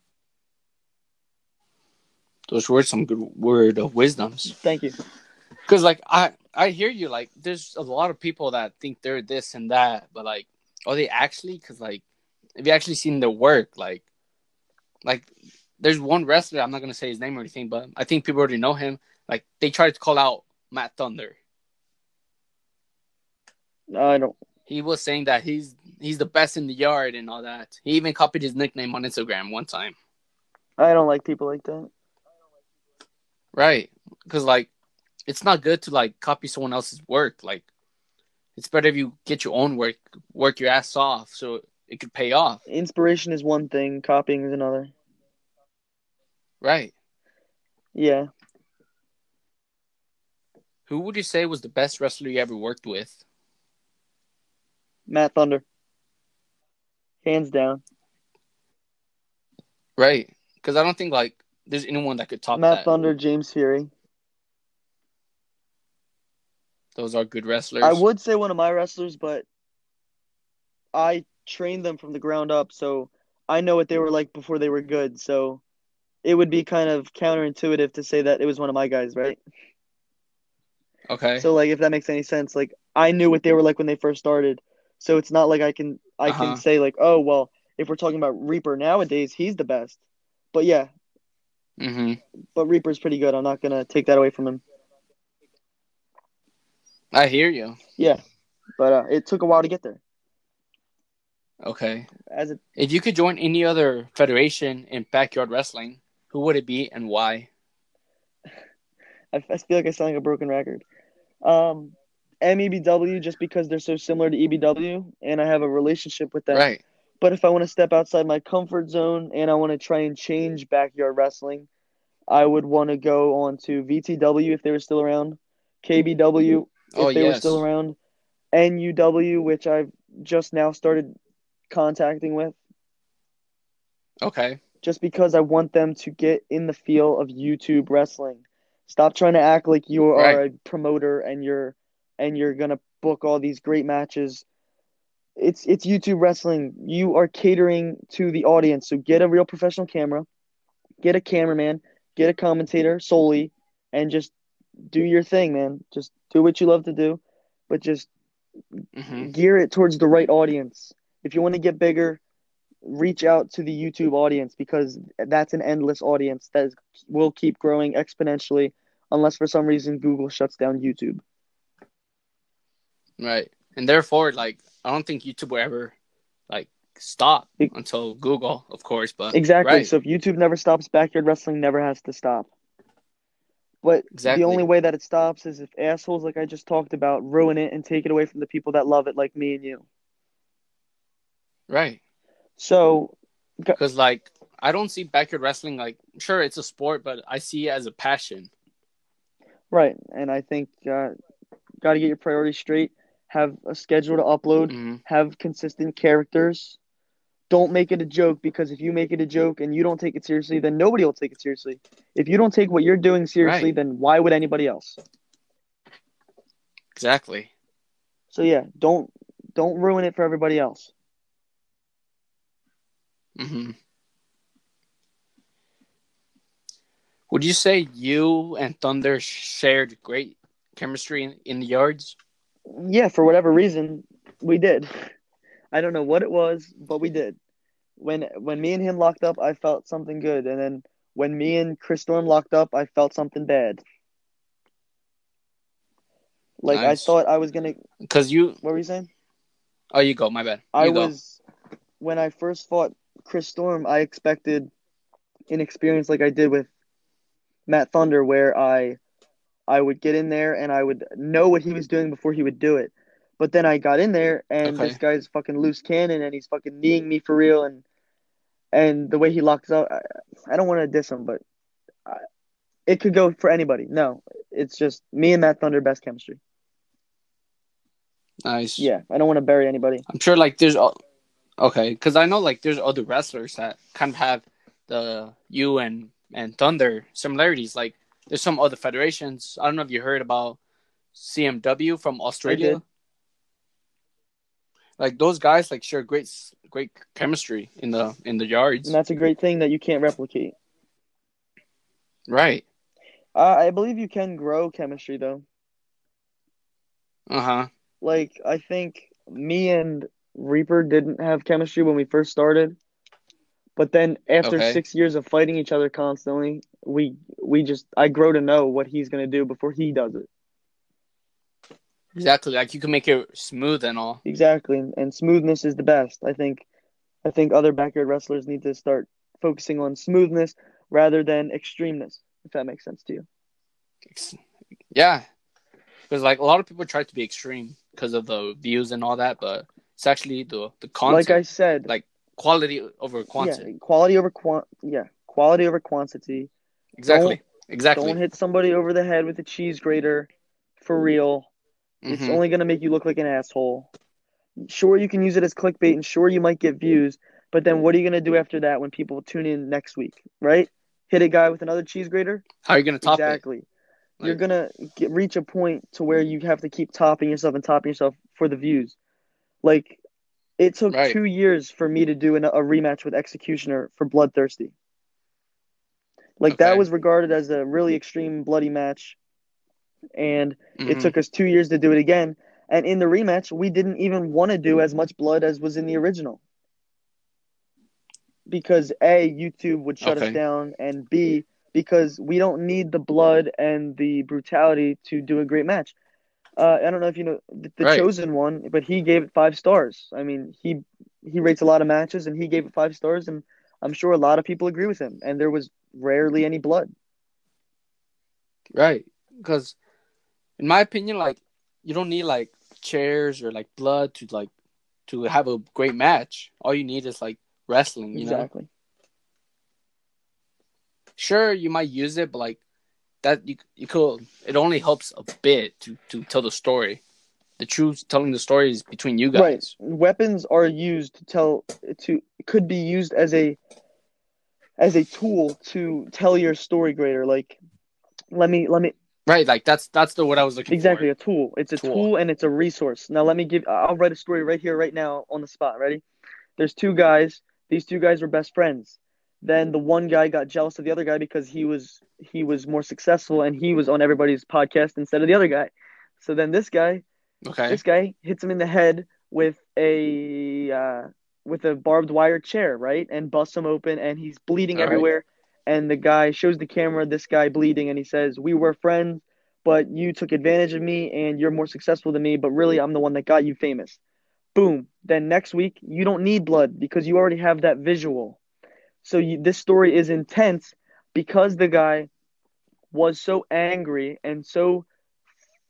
Those were some good word of wisdoms. Thank you. Because like I I hear you. Like there's a lot of people that think they're this and that, but like are they actually? Because like if you actually seen their work, like like there's one wrestler. I'm not gonna say his name or anything, but I think people already know him. Like they tried to call out Matt Thunder. I don't. He was saying that he's he's the best in the yard and all that. He even copied his nickname on Instagram one time. I don't like people like that. Right. Because, like, it's not good to, like, copy someone else's work. Like, it's better if you get your own work, work your ass off so it could pay off. Inspiration is one thing, copying is another. Right. Yeah. Who would you say was the best wrestler you ever worked with? Matt Thunder. Hands down. Right. Because I don't think, like, there's anyone that could top Matt that. Thunder, James Fury. Those are good wrestlers. I would say one of my wrestlers, but I trained them from the ground up, so I know what they were like before they were good. So it would be kind of counterintuitive to say that it was one of my guys, right? Okay. So like if that makes any sense, like I knew what they were like when they first started. So it's not like I can I Uh-huh. can say like, oh well, if we're talking about Reaper nowadays, he's the best. But yeah, hmm but Reaper's pretty good. I'm not gonna take that away from him. I hear you. Yeah, but uh, it took a while to get there. Okay. As it If you could join any other federation in backyard wrestling, who would it be and why? I, I feel like I sound like a broken record. Um, MEBW just because they're so similar to EBW, and I have a relationship with them. Right. But if I want to step outside my comfort zone and I want to try and change backyard wrestling, I would want to go on to VTW if they were still around, KBW if Oh, they were still around, NUW which I've just now started contacting with, Okay. just because I want them to get in the feel of YouTube wrestling. Stop trying to act like you are Right. a promoter and you're and you're gonna book all these great matches. It's it's YouTube wrestling. You are catering to the audience. So get a real professional camera, get a cameraman, get a commentator solely, and just do your thing, man. Just do what you love to do, but just hmm gear it towards the right audience. If you want to get bigger, reach out to the YouTube audience because that's an endless audience that is, will keep growing exponentially unless for some reason Google shuts down YouTube. Right. And therefore, like, I don't think YouTube will ever, like, stop until Google, of course. But Exactly. Right. So if YouTube never stops, backyard wrestling never has to stop. But Exactly. the only way that it stops is if assholes like I just talked about ruin it and take it away from the people that love it like me and you. right. So Because, like, I don't see backyard wrestling, like, sure, it's a sport, but I see it as a passion. right, and I think uh, got to get your priorities straight. Have a schedule to upload. hmm have consistent characters. Don't make it a joke because if you make it a joke and you don't take it seriously, then nobody will take it seriously. If you don't take what you're doing seriously, Right. then why would anybody else? Exactly. So yeah, don't don't ruin it for everybody else. hmm Would you say you and Thunder shared great chemistry in, in the yards? Yeah, for whatever reason, we did. I don't know what it was, but we did. When when me and him locked up, I felt something good, and then when me and Chris Storm locked up, I felt something bad. Like I thought I was gonna. Because you, What were you saying? oh, you go. My bad. You I go. was when I first fought Chris Storm, I expected an experience like I did with Matt Thunder where I I would get in there and I would know what he was doing before he would do it. But then I got in there and Okay. this guy's fucking loose cannon and he's fucking kneeing me for real and and the way he locks up I, I don't want to diss him but I, it could go for anybody. No, it's just me and Matt Thunder best chemistry. Nice. Yeah, I don't want to bury anybody. I'm sure like there's o- okay because I know like there's other wrestlers that kind of have the you and and Thunder similarities. Like there's some other federations. I don't know if you heard about CMW from Australia. Like those guys like share great great chemistry in the in the yards. And that's a great thing that you can't replicate. Right. Uh, I believe you can grow chemistry though. Uh huh. Like I think me and Reaper didn't have chemistry when we first started, but then after Okay. six years of fighting each other constantly, we we just I grow to know what he's gonna do before he does it. Exactly. Like you can make it smooth and all. Exactly, and, and smoothness is the best. I think I think other backyard wrestlers need to start focusing on smoothness rather than extremeness. If that makes sense to you. Yeah. Because like a lot of people try to be extreme because of the views and all that, but it's actually the the concept, like I said, like quality over quantity. yeah, quality over quant. Yeah, quality over quantity. Exactly. exactly. Don't hit somebody over the head with a cheese grater for real. It's Mhm. only going to make you look like an asshole. Sure, you can use it as clickbait and sure, you might get views, but then what are you going to do after that when people tune in next week, right? Hit a guy with another cheese grater? How are you gonna top it? exactly. You're going to get, reach a point to where you have to keep topping yourself and topping yourself for the views. Like, it took Right. two years for me to do an, a rematch with Executioner for Bloodthirsty. Like, that was regarded as a really extreme, bloody match. And it Mhm. took us two years to do it again. And in the rematch, we didn't even want to do as much blood as was in the original. Because A, YouTube would shut us down, and B, because we don't need the blood and the brutality to do a great match. Uh, I don't know if you know the, the Right. chosen one, but he gave it five stars. I mean, he he rates a lot of matches, and he gave it five stars, and I'm sure a lot of people agree with him. And there was rarely any blood. Right. Because, in my opinion, like you don't need like chairs or like blood to like to have a great match. All you need is like wrestling. You know. exactly. Sure, you might use it, but like that, you you could. It only helps a bit to to tell the story. The truth telling the story is between you guys. Right. Weapons are used to tell to could be used as a as a tool to tell your story greater. Like let me let me Right. Like that's that's the what I was looking exactly for. a tool. It's a Tool. tool. and it's a resource. Now let me give I'll write a story right here right now on the spot. Ready? There's two guys. These two guys were best friends. Then the one guy got jealous of the other guy because he was he was more successful and he was on everybody's podcast instead of the other guy. So then this guy Okay. this guy hits him in the head with a uh, with a barbed wire chair, right, and busts him open, and he's bleeding All right. everywhere. And the guy shows the camera this guy bleeding, and he says, "We were friends, but you took advantage of me, and you're more successful than me. But really, I'm the one that got you famous." Boom. Then next week, you don't need blood because you already have that visual. So you, this story is intense because the guy was so angry and so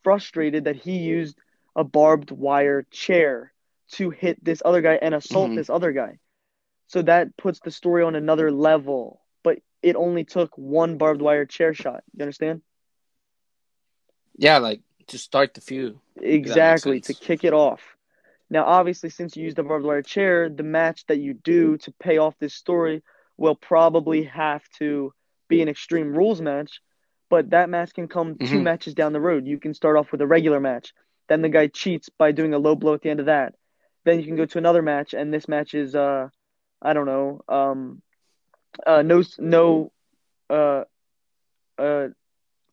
frustrated that he used a barbed wire chair to hit this other guy and assault Mhm. this other guy. So that puts the story on another level. But it only took one barbed wire chair shot. You understand? yeah. Like to start the feud. Exactly, to kick it off. Now, obviously, since you used a barbed wire chair, the match that you do to pay off this story will probably have to be an Extreme Rules match, but that match can come two Mhm. matches down the road. You can start off with a regular match, then the guy cheats by doing a low blow at the end of that. Then you can go to another match, and this match is, uh, I don't know, um, uh, no, no, uh, uh,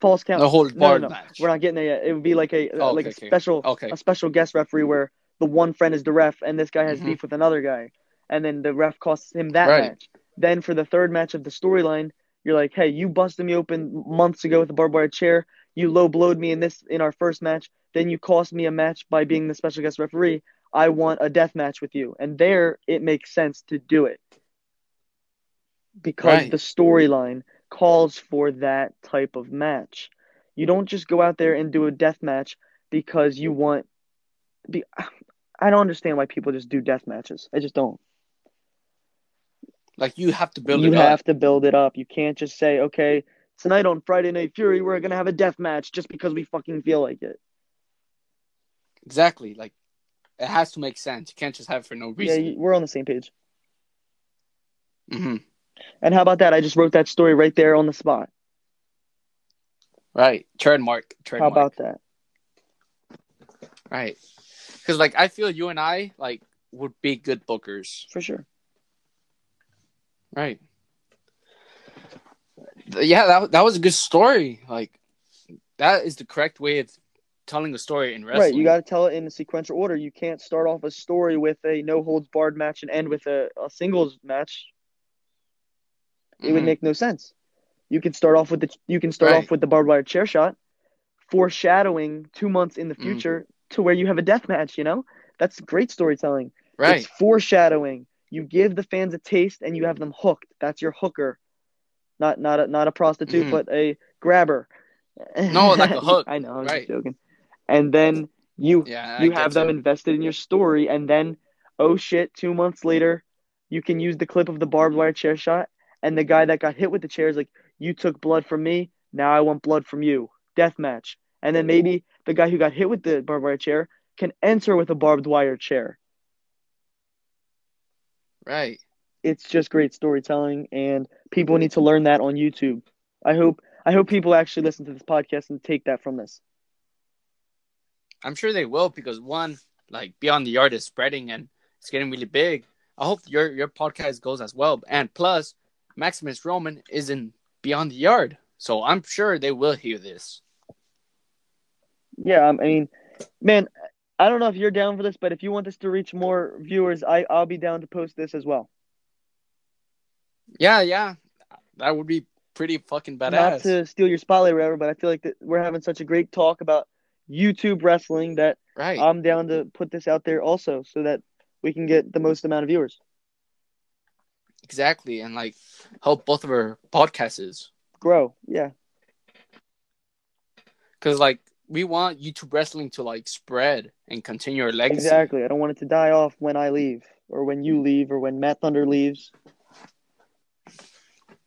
false count. The whole No, no, bar no. match. We're not getting there yet. It would be like a Oh, like a okay, okay. special Okay. a special guest referee where the one friend is the ref and this guy has Mhm. beef with another guy, and then the ref costs him that Right. match. Then for the third match of the storyline, You're like, hey, you busted me open months ago with a barbed wire chair. You low blowed me in this in our first match. Then you cost me a match by being the special guest referee. I want a death match with you. And there it makes sense to do it. Because Right. the storyline calls for that type of match. You don't just go out there and do a death match because you want be I don't understand why people just do death matches. I just don't. Like you have to build you it up. You have to build it up. You can't just say, okay, tonight on Friday Night Fury, we're gonna have a death match just because we fucking feel like it. Exactly. Like it has to make sense. You can't just have it for no reason. Yeah, we're on the same page. Mm-hmm. And how about that? I just wrote that story right there on the spot. Right. Trademark. Trademark. How about that? Right. Because like I feel you and I like would be good bookers. For sure. Right. Yeah, that that was a good story. Like that is the correct way of telling a story in wrestling. Right, you got to tell it in a sequential order. You can't start off a story with a no holds barred match and end with a, a singles match. It would Mhm. make no sense. You can start off with the you can start Right. off with the barbed wire chair shot, foreshadowing two months in the Mhm. future to where you have a death match. You know, that's great storytelling. right. It's foreshadowing. You give the fans a taste and you have them hooked. That's your hooker. Not not a not a prostitute, Mhm. but a grabber. No, like a hook. I know, I was Right. just joking. And then you Yeah, you have them invested in your story, and then oh shit, two months later, you can use the clip of the barbed wire chair shot, and the guy that got hit with the chair is like, "You took blood from me, now I want blood from you." Death match, and then maybe the guy who got hit with the barbed wire chair can enter with a barbed wire chair. Right. it's just great storytelling and people need to learn that on YouTube. I hope I hope people actually listen to this podcast and take that from this. I'm sure they will because one, like Beyond the Yard is spreading and it's getting really big. I hope your your podcast goes as well. And plus, Maximus Roman is in Beyond the Yard, so I'm sure they will hear this. Yeah, I mean, man, I don't know if you're down for this, but if you want this to reach more viewers, I I'll be down to post this as well. Yeah, yeah, that would be pretty fucking badass. Not to steal your spotlight or whatever, but I feel like that we're having such a great talk about YouTube wrestling that right. I'm down to put this out there also so that we can get the most amount of viewers. exactly, and like help both of our podcasts Grow. Yeah. because like we want YouTube wrestling to like spread and continue our legacy. Exactly. I don't want it to die off when I leave or when you leave or when Matt Thunder leaves.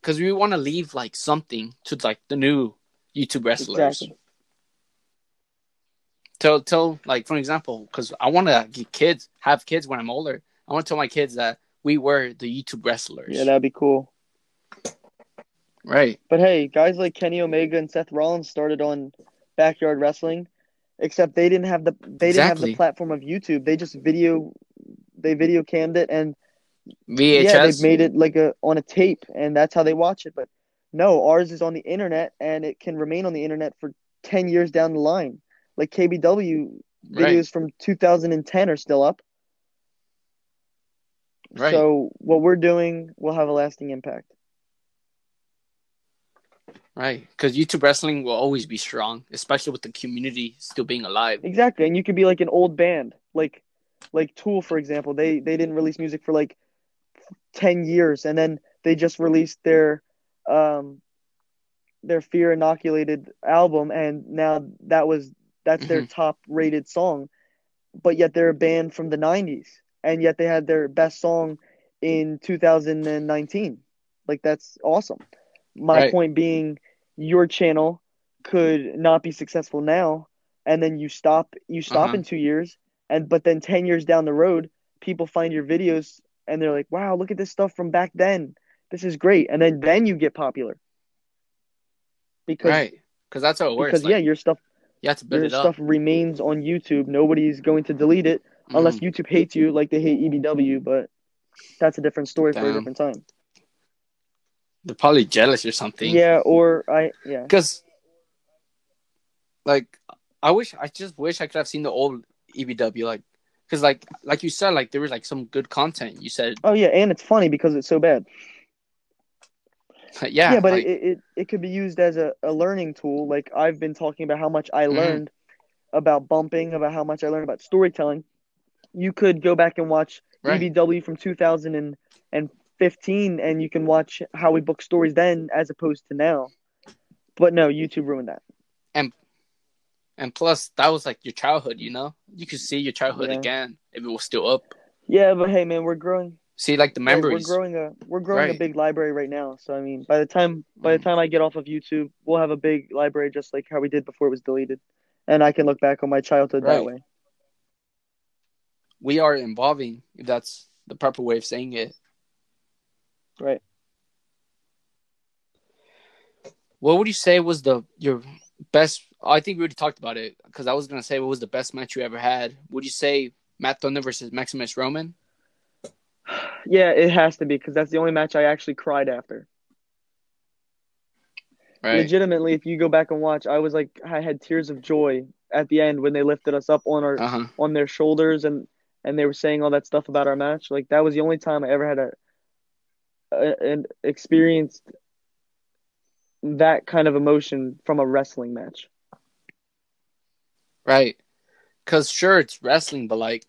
Because we want to leave like something to like the new YouTube wrestlers. Exactly. tell tell like for example because i want to get kids have kids when i'm older i want to tell my kids that we were the youtube wrestlers Yeah, that'd be cool. right But hey, guys like Kenny Omega and Seth Rollins started on Backyard Wrestling, except they didn't have the they didn't have the platform of YouTube. They just video they video cammed it and vhs yeah, they made it like a on a tape and that's how they watch it. But no, ours is on the internet and it can remain on the internet for ten years down the line. Like KBW videos Right. from 2010 are still up. right So what we're doing will have a lasting impact. Right because youtube wrestling will always be strong especially with the community still being alive Exactly, and you could be like an old band, like like Tool, for example. They they didn't release music for like ten years, and then they just released their um their Fear Inoculum album, and now that was that's their top rated song, but yet they're a band from the '90s, and yet they had their best song in 2019. Like that's awesome. My Right. point being, your channel could not be successful now and then you stop you stop Uh-huh. in two years and but then 10 years down the road people find your videos and they're like wow look at this stuff from back then. This is great. And then then you get popular. Because right. Because that's how it works because like, yeah your stuff you have to build your it up. stuff remains on youtube. Nobody's going to delete it unless Mhm. youtube hates you like they hate ebw but that's a different story for a different time they're probably jealous or something yeah or i yeah because like i wish i just wish i could have seen the old ebw like because like like you said like there was like some good content you said oh yeah and it's funny because it's so bad yeah, yeah, but like, it, it it could be used as a, a learning tool. Like I've been talking about how much I Mhm. learned about bumping, about how much I learned about storytelling. You could go back and watch Right. EBW from 2015, and you can watch how we book stories then as opposed to now. But no, YouTube ruined that. and and plus that was like your childhood. You know, you could see your childhood Yeah. again if it was still up. Yeah, but hey, man, we're growing. See like the memories. We're growing a we're growing a big library right now. So I mean, by the time by the Mhm. time I get off of YouTube, we'll have a big library just like how we did before it was deleted, and I can look back on my childhood that way. we are evolving. If that's the proper way of saying it. Right. What would you say was the your best? I think we already talked about it because I was gonna say what was the best match you ever had. Would you say Matt Thunder versus Maximus Roman? Yeah, it has to be because that's the only match I actually cried after. Right. Legitimately, if you go back and watch, I was like, I had tears of joy at the end when they lifted us up on our Uh huh. on their shoulders and and they were saying all that stuff about our match. Like that was the only time I ever had a, a an experienced that kind of emotion from a wrestling match. Right. Cause sure it's wrestling, but like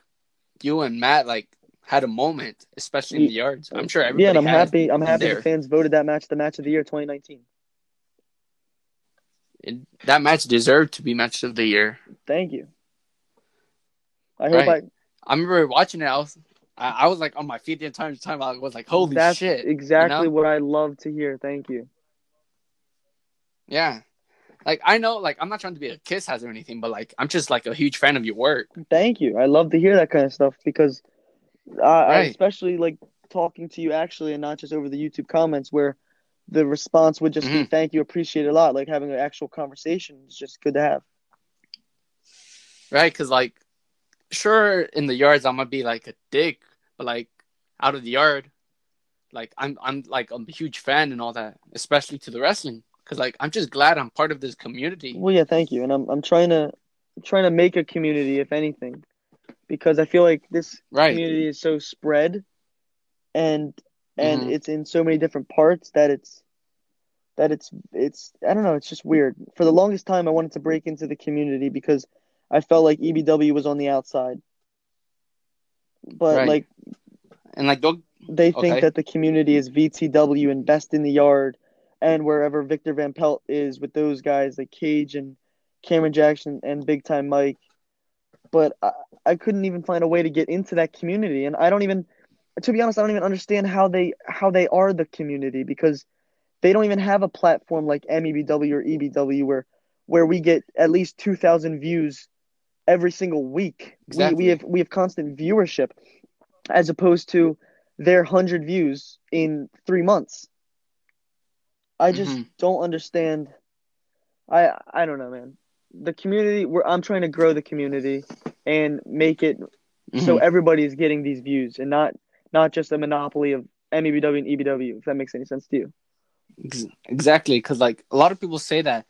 you and Matt like had a moment, especially in the yards. I'm sure everybody. yeah, and I'm happy. I'm happy there. the fans voted that match the match of the year 2019. it. that match deserved to be match of the year. Thank you. I hope Right. I remember watching it. I was, I, I was like on my feet the entire time. I was like. "Holy That's shit!" exactly know? what I love to hear. Thank you. Yeah. Like I know, like I'm not trying to be a kiss ass or anything, but like I'm just like a huge fan of your work. Thank you. I love to hear that kind of stuff because I, I especially like talking to you actually and not just over the YouTube comments where the response would just be Mhm. thank you, appreciate it a lot. Like having an actual conversation is just good to have. right? Because like, sure, in the yards I'm gonna be like a dick, but like out of the yard, like I'm I'm like I'm a huge fan and all that, especially to the wrestling. Because like I'm just glad I'm part of this community. Well, yeah, thank you. And I'm I'm trying to trying to make a community, if anything, because I feel like this Right. community is so spread, and and Mhm. it's in so many different parts that it's that it's it's I don't know. It's just weird. For the longest time, I wanted to break into the community because I felt like EBW was on the outside, but Right. like And like don't they think Okay. that the community is VTW and best in the yard, and wherever Victor Van Pelt is with those guys like Cage and Cameron Jackson and Big Time Mike. But I, I couldn't even find a way to get into that community, and I don't even, to be honest, I don't even understand how they how they are the community because they don't even have a platform like MEBW or EBW where where we get at least two thousand views every single week. We, Exactly. we have we have constant viewership as opposed to their 100 views in three months. I just Mhm. don't understand. I I don't know, man. The community, where I'm trying to grow the community and make it so Mhm. everybody is getting these views and not not just a monopoly of MEBW and EBW. If that makes any sense to you. Exactly because like a lot of people say that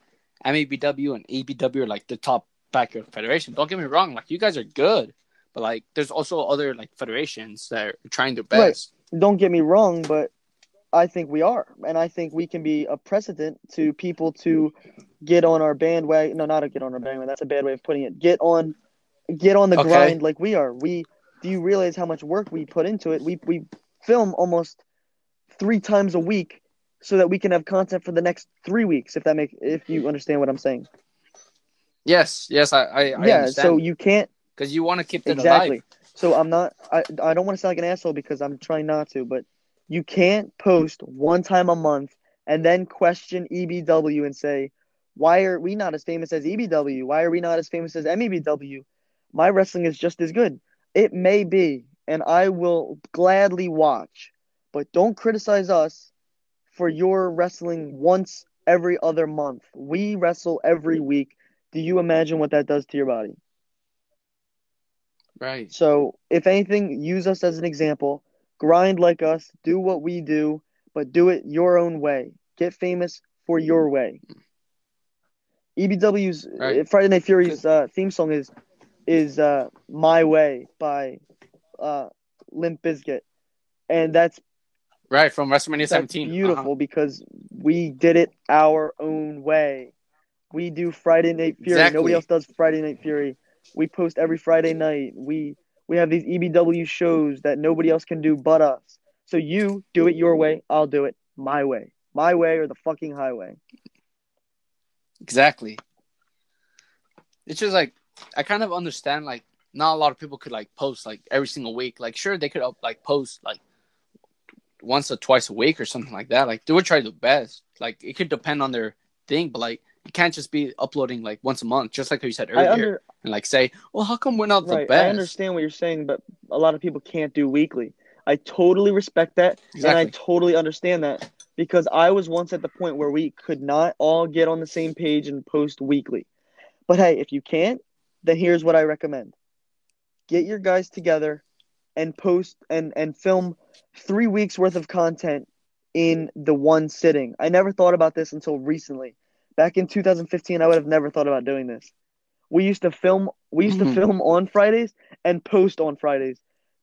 MEBW and EBW are like the top backyard federation. Don't get me wrong, like you guys are good, but like there's also other like federations that are trying their Right. best. Don't get me wrong, but I think we are, and I think we can be a precedent to people to get on our bandwagon. No, not to get on our bandwagon. That's a bad way of putting it. Get on, get on the Okay. grind like we are. We do you realize how much work we put into it? We we film almost three times a week so that we can have content for the next three weeks. If that make if you understand what I'm saying. Yes, yes, I I, I yeah. So you can't because you want to keep it exactly. alive. So I'm not. I I don't want to sound like an asshole because I'm trying not to, but you can't post one time a month and then question EBW and say, why are we not as famous as EBW? Why are we not as famous as MEBW? My wrestling is just as good. It may be, and I will gladly watch, but don't criticize us for your wrestling once every other month. We wrestle every week. Do you imagine what that does to your body? Right. So, if anything, use us as an example. Grind like us, do what we do, but do it your own way. Get famous for your way. EBW's Right. Friday Night Fury's uh, theme song is is uh, "My Way" by uh, Limp Bizkit, and that's Right from WrestleMania That's 17. beautiful Uh-huh. because we did it our own way. We do Friday Night Fury. Exactly. Nobody else does Friday Night Fury. We post every Friday night. We we have these EBW shows that nobody else can do but us. So you do it your way. I'll do it my way. My way or the fucking highway. Exactly. It's just like I kind of understand like not a lot of people could like post like every single week. Like sure they could up like post like once or twice a week or something like that. Like they would try their best. Like it could depend on their thing, but like you can't just be uploading like once a month, just like how you said earlier, under and like say, well, how come we're not the right. best? I understand what you're saying, but a lot of people can't do weekly. I totally respect that, and I totally understand that because I was once at the point where we could not all get on the same page and post weekly. But hey, if you can't, then here's what I recommend: get your guys together and post and and film three weeks worth of content in the one sitting. I never thought about this until recently. Back in 2015, I would have never thought about doing this. We used to film. We used Mhm. to film on Fridays and post on Fridays.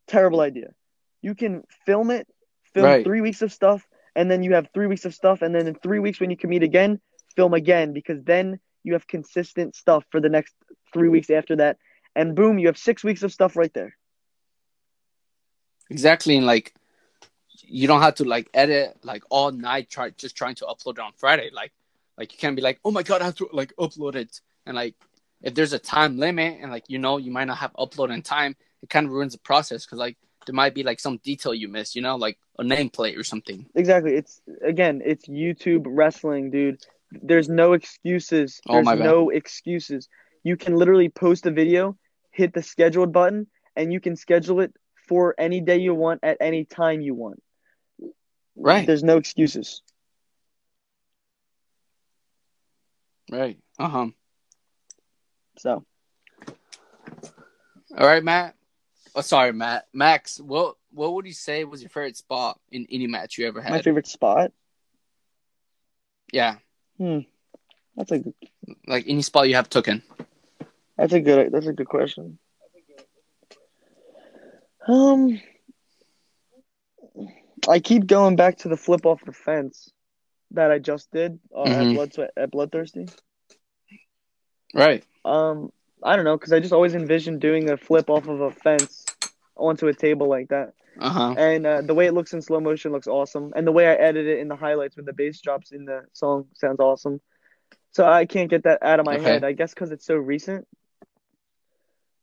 Terrible idea. You can film it, film Right. three weeks of stuff, and then you have three weeks of stuff, and then in three weeks when you can meet again, film again because then you have consistent stuff for the next three weeks after that, and boom, you have six weeks of stuff right there. Exactly, and like you don't have to like edit like all night try just trying to upload it on Friday. Like like you can't be like, oh my god, I have to like upload it. And like if there's a time limit and like you know you might not have upload in time, it kind of ruins the process because like there might be like some detail you miss, you know, like a nameplate or something. Exactly. It's again, it's YouTube wrestling, dude. There's no excuses. Oh, There's bad. no excuses. You can literally post a video, hit the scheduled button, and you can schedule it for any day you want at any time you want. Right. There's no excuses. Right. Uh huh. So All right, Matt. Oh, sorry, Matt. Max. What what would you say was your favorite spot in any match you ever had? my favorite spot. yeah, Hmm. That's a good, like any spot you have taken. that's a good that's a good question. Um I keep going back to the flip off the fence that I just did uh, Mhm. at Blood Sweat at Bloodthirsty. Right. Um, I don't know, because I just always envisioned doing a flip off of a fence onto a table like that. Uh huh. And uh, the way it looks in slow motion looks awesome. And the way I edit it in the highlights when the bass drops in the song sounds awesome. So I can't get that out of my Okay. head, I guess because it's so recent.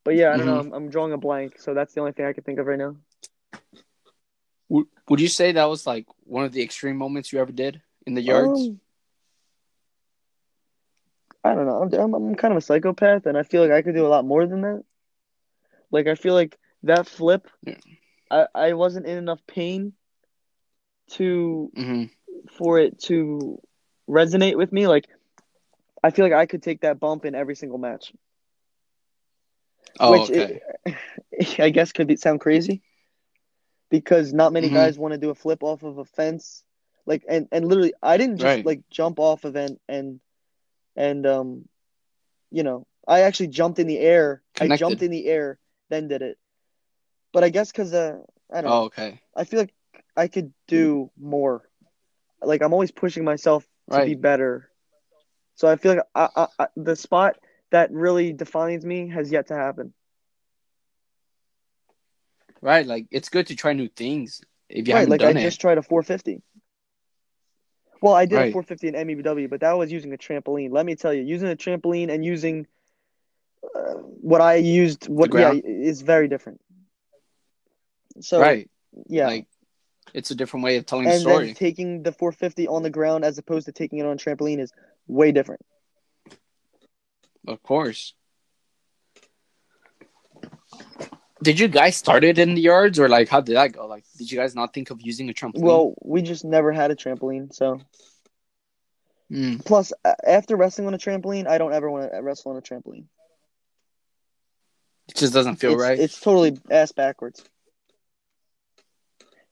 But yeah, I don't know. Mhm. I'm, I'm drawing a blank. So that's the only thing I can think of right now. Would Would you say that was like one of the extreme moments you ever did in the yards? Um, I don't know. I'm, I'm, kind of a psychopath, and I feel like I could do a lot more than that. Like, I feel like that flip, Yeah. I, I wasn't in enough pain to hmm for it to resonate with me. Like, I feel like I could take that bump in every single match, Oh, which okay. it, I guess could be, sound crazy because not many Mhm. guys want to do a flip off of a fence. Like, and, and literally, I didn't just Right. like jump off of it and and um, you know, I actually jumped in the air. I jumped in the air, then did it. But I guess because uh, I don't Oh, know. okay. I feel like I could do more. Like I'm always pushing myself to be Right. better. So I feel like I, I, I, the spot that really defines me has yet to happen. Right. Like it's good to try new things if you right, haven't like done I it. just tried a 450. Well, I did a 450 in MEBW, but that was using a trampoline. Let me tell you, using a trampoline and using uh, what I used, what yeah, is very different. So right. yeah, Like it's a different way of telling the and story. then taking the 450 on the ground as opposed to taking it on a trampoline is way different. Of course. Did you guys start it in the yards or like how did that go? Like did you guys not think of using a trampoline? Well, we just never had a trampoline, so Mm, plus after wrestling on a trampoline, I don't ever want to wrestle on a trampoline. it just doesn't feel it's, right. It's totally ass backwards.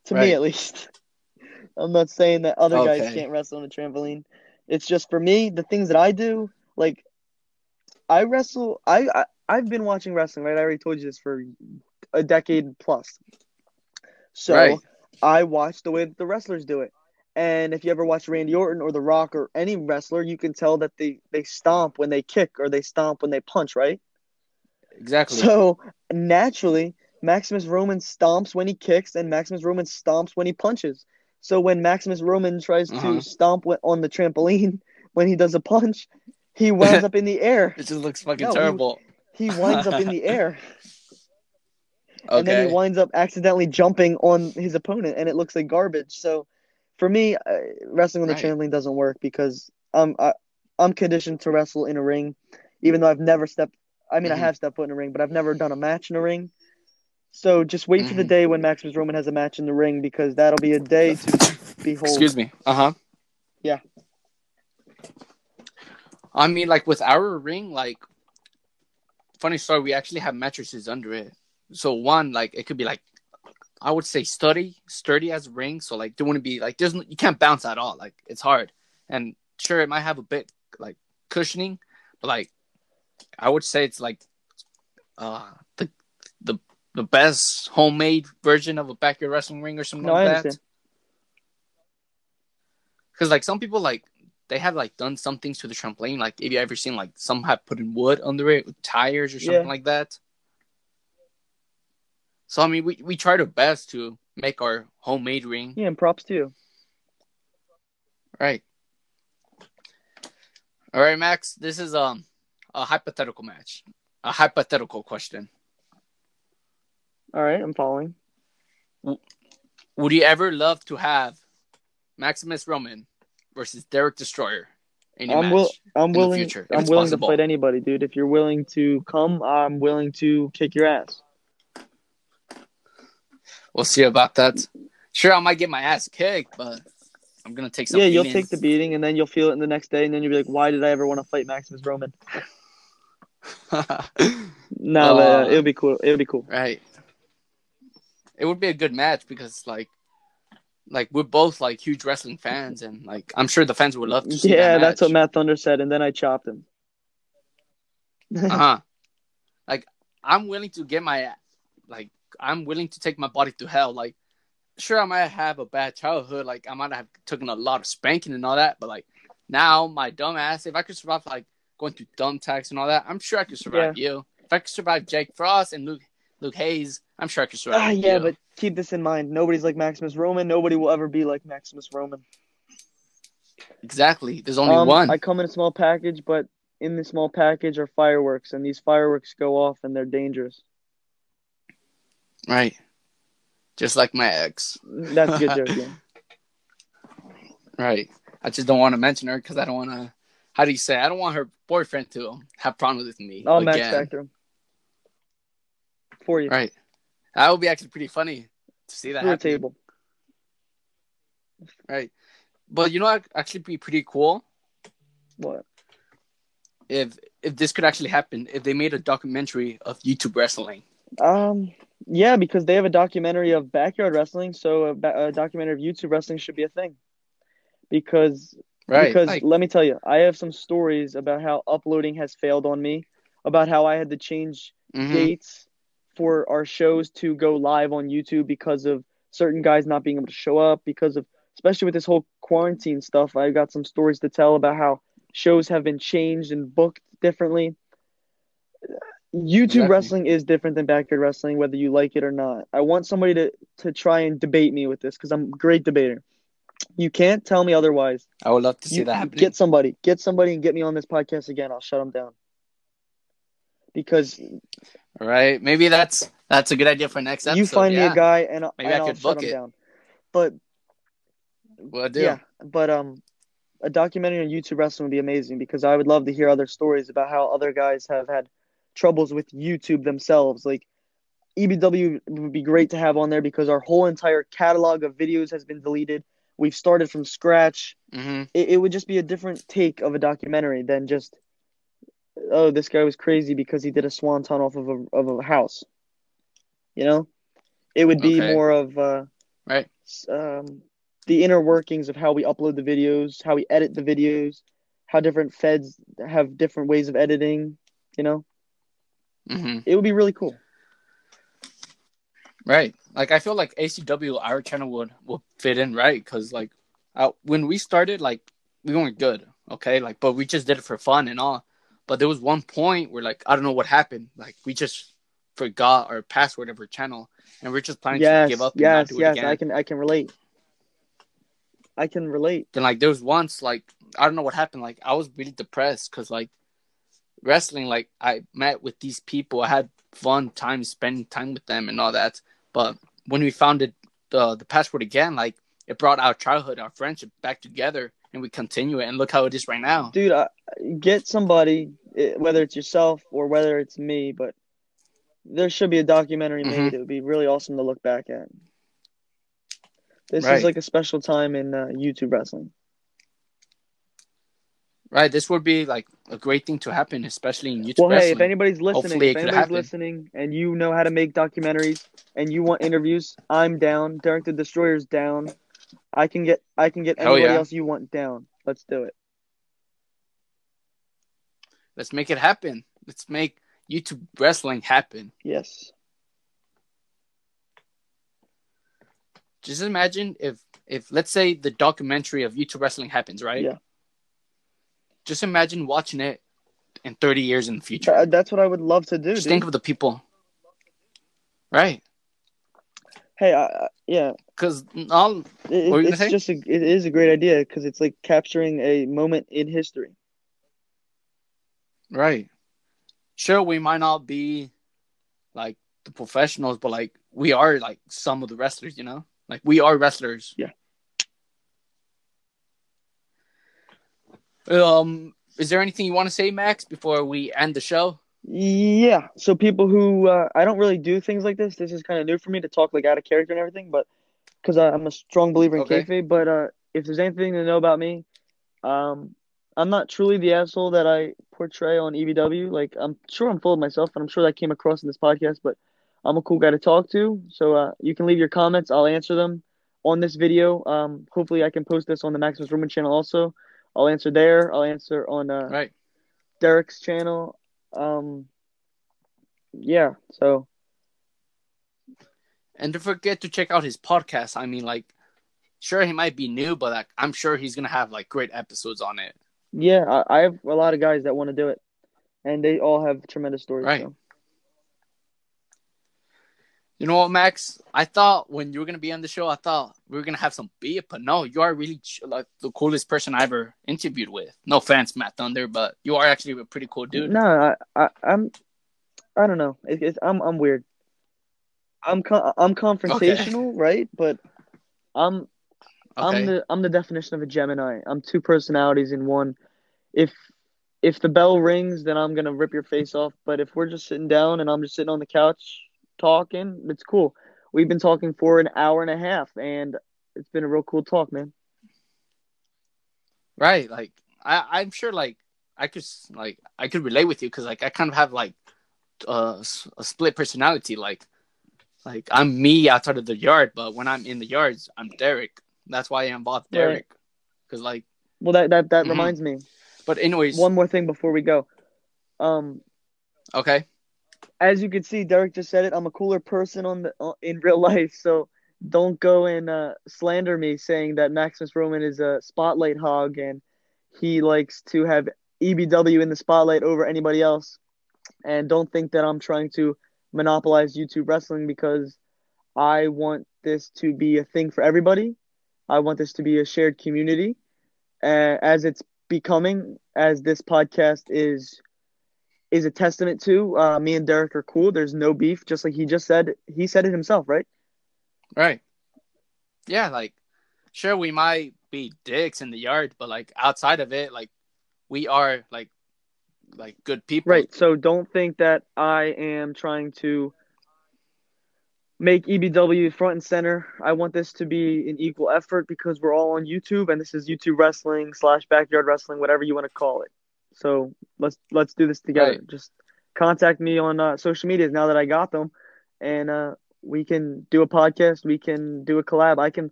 To me, at least. I'm not saying that other guys can't wrestle on a trampoline. It's just for me, the things that I do, like I wrestle. I, I I've been watching wrestling, right? I already told you this for a decade plus. So Right. I watch the way that the wrestlers do it. And if you ever watch Randy Orton or The Rock or any wrestler, you can tell that they, they stomp when they kick or they stomp when they punch, right? Exactly. So naturally, Maximus Roman stomps when he kicks, and Maximus Roman stomps when he punches. So when Maximus Roman tries Uh-huh. to stomp on the trampoline when he does a punch, he winds up in the air. it just looks fucking No, terrible. He winds up in the air, and then he winds up accidentally jumping on his opponent, and it looks like garbage. So for me, uh, wrestling on the Right. trampoline doesn't work because I'm I, I'm conditioned to wrestle in a ring, even though I've never stepped. I mean, Mhm. I have stepped foot in a ring, but I've never done a match in a ring. So just wait for the Mhm. day when Maximus Roman has a match in the ring because that'll be a day to behold. Excuse me. Uh huh. Yeah. I mean, like with our ring, like funny story, we actually have mattresses under it. So one, like it could be like I would say sturdy, sturdy as a ring. So like there wouldn't be like there's no, you can't bounce at all. Like it's hard, and sure it might have a bit like cushioning, but like I would say it's like uh the the the best homemade version of a backyard wrestling ring or something No, like that. Because like some people like they have like done some things to the trampoline. Like if you ever seen like some have put in wood under it with tires or something Yeah. like that. So I mean we, we tried our best to make our homemade ring. Yeah, and props to you. Right. All right, Max. This is um a hypothetical match. A hypothetical question. All right, I'm following. Would you ever love to have Maximus Roman versus Derek Destroyer I'm will I'm the willing future, I'm willing possible. to fight anybody, dude. If you're willing to come, I'm willing to kick your ass. We'll see about that. Sure, I might get my ass kicked, but I'm gonna take some. yeah, you'll take the beating, and then you'll feel it in the next day, and then you'll be like, "Why did I ever want to fight Maximus Roman?" No, but, Uh, it'll be cool. It'll be cool. right. It would be a good match because, like, like we're both like huge wrestling fans, and like I'm sure the fans would love to see Yeah, that that's what. Matt Thunder said, and then I chopped him. uh-huh. Like I'm willing to get my like I'm willing to take my body to hell. Like sure I might have a bad childhood, like I might have taken a lot of spanking and all that, but like now my dumb ass, if I could survive like going through dumb tax and all that, I'm sure I could survive you. If I could survive Jake Frost and Luke Luke Hayes, I'm sure I could survive Ah, yeah, you. but keep this in mind: nobody's like Maximus Roman. Nobody will ever be like Maximus Roman. exactly. There's only Um, one. I come in a small package, but in the small package are fireworks, and these fireworks go off, and they're dangerous. Right. Just like my ex. That's a good joke. Yeah. Right. I just don't want to mention her because I don't want to. How do you say? I don't want her boyfriend to have problems with me. Match again. factor him for you Right. That would be actually pretty funny to see that happen. table. Right. But you know what actually be pretty cool What? if if this could actually happen if they made a documentary of YouTube wrestling. Um, yeah, because they have a documentary of backyard wrestling, so a, ba- a documentary of YouTube wrestling should be a thing. Because Right. because Like, let me tell you, I have some stories about how uploading has failed on me, about how I had to change mhm. dates for our shows to go live on YouTube because of certain guys not being able to show up because of especially with this whole quarantine stuff. I've got some stories to tell about how shows have been changed and booked differently. YouTube Exactly. wrestling is different than backyard wrestling, whether you like it or not. I want somebody to to try and debate me with this because I'm a great debater. You can't tell me otherwise. I would love to see You- that happening. Get somebody, get somebody, and get me on this podcast again. I'll shut them down. Because All right. Maybe that's that's a good idea for next episode. you find yeah. me a guy, and, Maybe and I I'll could book him it. down. But We'll do. yeah, but um, a documentary on YouTube wrestling would be amazing because I would love to hear other stories about how other guys have had troubles with YouTube themselves. Like EBW would be great to have on there because our whole entire catalog of videos has been deleted. We've started from scratch. hmm It, it would just be a different take of a documentary than just, oh, this guy was crazy because he did a swanton off of a of a house. You know, it would be Okay. more of uh, Right. um, the inner workings of how we upload the videos, how we edit the videos, how different feds have different ways of editing. You know, hmm it would be really cool. Right. like I feel like ACW our channel would would fit in right because like uh, when we started like we weren't good okay like but we just did it for fun and all but there was one point where like I don't know what happened like we just forgot our password of our channel and we're just planning yes, to give up and yes, not do it yes. again. I can I can relate. I can relate. Then like there was once like I don't know what happened like I was really depressed because like wrestling like I met with these people I had fun time spending time with them and all that but when we found it the the password again like it brought our childhood our friendship back together and we continue it and look how it is right now Dude, I, get somebody, eh, whether it's yourself or whether it's me, but there should be a documentary Mhm. made. It would be really awesome to look back at. This Right. is like a special time in uh, YouTube wrestling. right this would be like a great thing to happen especially in YouTube Well, hey, if anybody's listening, Hopefully if anybody's listening and you know how to make documentaries and you want interviews, I'm down. Derek the Destroyer's down. I can get I can get anybody yeah. else you want down. Let's do it. let's make it happen let's make YouTube wrestling happen Yes. just imagine if if let's say the documentary of YouTube wrestling happens right Yeah. just imagine watching it in 30 years in the future That's what I would love to do. just dude. think of the people right hey, I, yeah, because all it, it's just a, it is a great idea because it's like capturing a moment in history. right. Sure we might not be like the professionals but like we are like some of the wrestlers you know? Like we are wrestlers. Yeah. um is there anything you want to say max before we end the show Yeah. So people who uh, I don't really do things like this. This is kind of new for me to talk like out of character and everything, but because I'm a strong believer in Okay. kayfabe. But uh, if there's anything to know about me, um, I'm not truly the asshole that I portray on EBW. Like I'm sure I'm full of myself, and I'm sure that came across in this podcast. But I'm a cool guy to talk to. So uh, you can leave your comments. I'll answer them on this video. Um, hopefully I can post this on the Maximus Roman channel also. I'll answer there. I'll answer on uh, right Derek's channel. Um, yeah, so and don't forget to check out his podcast i mean like sure he might be new but like i'm sure he's gonna have like great episodes on it yeah, I, I have a lot of guys that want to do it, and they all have tremendous stories. Right. So. You know what, Max? I thought when you were gonna be on the show, I thought we were gonna have some beef, but no, you are really ch- like the coolest person I ever interviewed with. No offense, Matt Thunder, but you are actually a pretty cool dude. No, I, I, I'm, I don't know. It, it's, I'm, I'm weird. I'm, con- I'm confrontational, right? But I'm, Okay. I'm the, I'm the definition of a Gemini. I'm two personalities in one. If, if the bell rings, then I'm gonna rip your face off. But if we're just sitting down and I'm just sitting on the couch talking, it's cool. We've been talking for an hour and a half, and it's been a real cool talk, man. right. Like I, I'm sure like I could like I could relate with you because like I kind of have like uh, a split personality. Like like I'm me outside of the yard, but when I'm in the yards, I'm Derek. That's why I involved Right. Derek. Because like, Well, that that that Mhm. reminds me. but anyways, One more thing before we go. Um, okay. As you can see, Derek just said it. I'm a cooler person on the in real life, so don't go and uh, slander me saying that Maximus Roman is a spotlight hog and he likes to have EBW in the spotlight over anybody else. And don't think that I'm trying to monopolize YouTube wrestling because I want this to be a thing for everybody. I want this to be a shared community, uh, as it's becoming, as this podcast is is a testament to. Uh, me and Derek are cool. There's no beef, just like he just said. He said it himself, right? Right. Yeah, like sure we might be dicks in the yard, but like outside of it, like we are like like good people. Right. So don't think that I am trying to make EBW front and center. I want this to be an equal effort because we're all on YouTube, and this is YouTube wrestling slash backyard wrestling, whatever you want to call it. So let's let's do this together. Right. Just contact me on uh, social medias now that I got them, and uh, we can do a podcast. We can do a collab. I can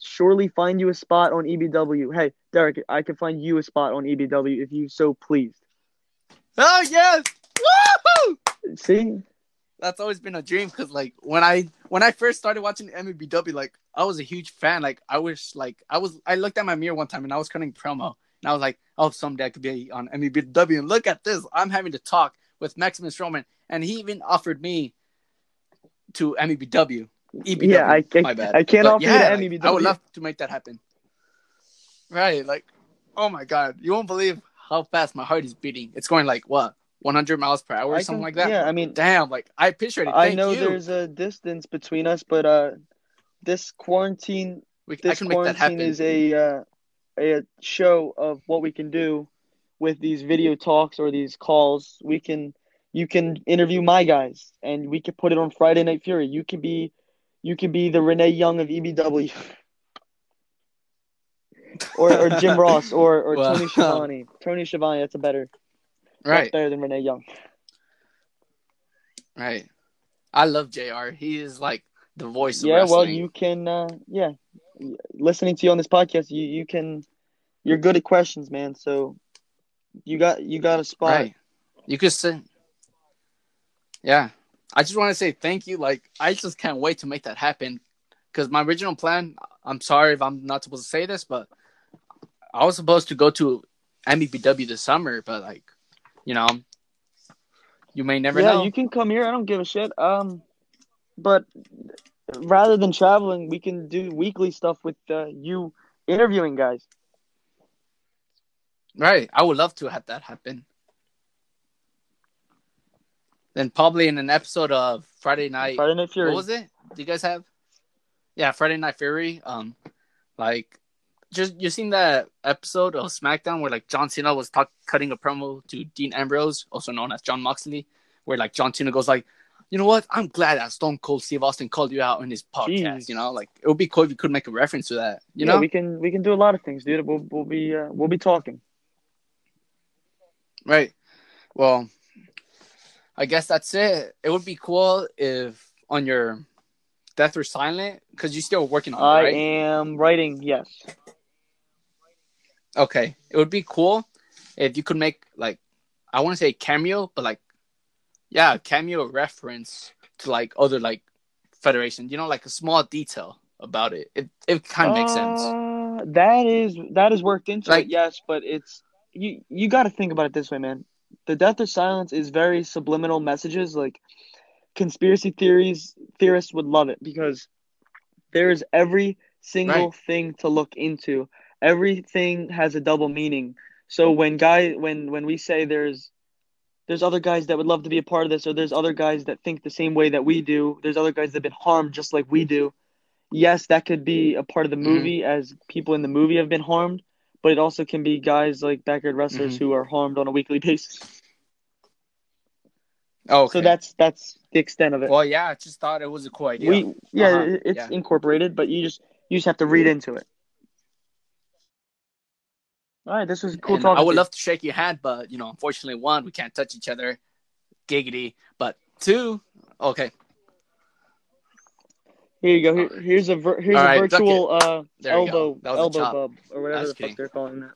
surely find you a spot on EBW. Hey, Derek, I can find you a spot on EBW if you so pleased. Oh yes. Woohoo! See, That's always been a dream because like when I when I first started watching MEBW, like I was a huge fan. Like I wish, like I was, I looked at my mirror one time and I was cutting promo, and I was like, oh, someday I could be on MEBW. And look at this, I'm having to talk with Maximus Roman, and he even offered me to MEBW. EBW, yeah, I, I, my bad. I can't But offer yeah, you the MEBW. I would love to make that happen. Right, like, oh my god, you won't believe how fast my heart is beating. It's going like what, 100 miles per hour or I something can- like that. Yeah, I mean, Damn, like I appreciate it. I know you. there's a distance between us, but uh, this quarantine, We, I this can make that quarantine happen. is a uh, a show of what we can do with these video talks or these calls. We can, you can interview my guys, and we can put it on Friday Night Fury. You can be, you can be the Renee Young of EBW. or, or Jim Ross or, or Wow. Tony Schiavone. Tony Schiavone, that's a better that's right, better than Renee Young. right. I love Jr. He is like the voice of Yeah, well, you can, uh, yeah, listening to you on this podcast, you you can, you're good at questions, man. So you got you got a spot. Right. You could say, yeah. I just want to say thank you. Like, I just can't wait to make that happen. Because my original plan, I'm sorry if I'm not supposed to say this, but I was supposed to go to MEBW this summer, but like, you know, you may never yeah, know. you can come here. I don't give a shit. Um, but rather than traveling, we can do weekly stuff with uh, you interviewing guys. Right. I would love to have that happen. Then probably in an episode of Friday Night. Friday Night Fury. What was it? Do you guys have? Yeah, Friday Night Fury. Um, like, just you seen that episode of SmackDown where like John Cena was talk- cutting a promo to Dean Ambrose, also known as Jon Moxley, where like John Cena goes like, you know what? I'm glad that Stone Cold Steve Austin called you out in his podcast. Jeez. You know, like it would be cool if you could make a reference to that. You yeah, know, we can we can do a lot of things, dude. We'll we'll be uh, we'll be talking. Right. Well, I guess that's it. It would be cool if on your Death or Silence, because you're still working on it, I right? am writing. Yes. Okay. It would be cool if you could make like I want to say cameo, but like yeah, cameo reference to like other like federation. You know, like a small detail about it. It it kind of makes sense. Uh, That is that is worked into Like- it, yes, but it's you you got to think about it this way, man. The death or silence is very subliminal messages. Like conspiracy theories, theorists would love it because there is every single Right. thing to look into. Everything has a double meaning. So when guy when when we say there's there's other guys that would love to be a part of this, or there's other guys that think the same way that we do. There's other guys that have been harmed just like we do yes, that could be a part of the Mhm. movie as people in the movie have been harmed, but it also can be guys like backyard wrestlers Mhm. who are harmed on a weekly basis. Oh, okay. So that's that's the extent of it. well, yeah. I just thought it was a cool idea. we yeah, Uh-huh, it's yeah. incorporated, but you just you just have to read into it. All right, this was cool And talking. I would to you. love to shake your hand, but you know, unfortunately, one, we can't touch each other, giggity. But two, okay, Here you go. Here, here's a vir- here's All a right, virtual uh, There you go. elbow That was elbow bub or whatever That's the kidding. fuck they're calling that.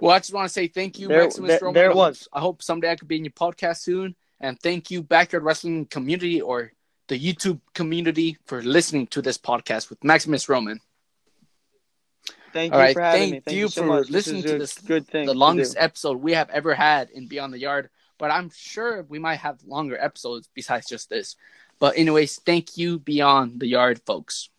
Well, I just want to say thank you, There- Maximus there- Roman. there it I hope- was. I hope someday I could be in your podcast soon. And thank you, Backyard Wrestling community or the YouTube community for listening to this podcast with Maximus Roman. Thank All you right, for having thank me. Thank you you so for much. listening this to this- good thing. The longest episode we have ever had in Beyond the Yard, but I'm sure we might have longer episodes besides just this. But anyways, thank you, Beyond the Yard, folks.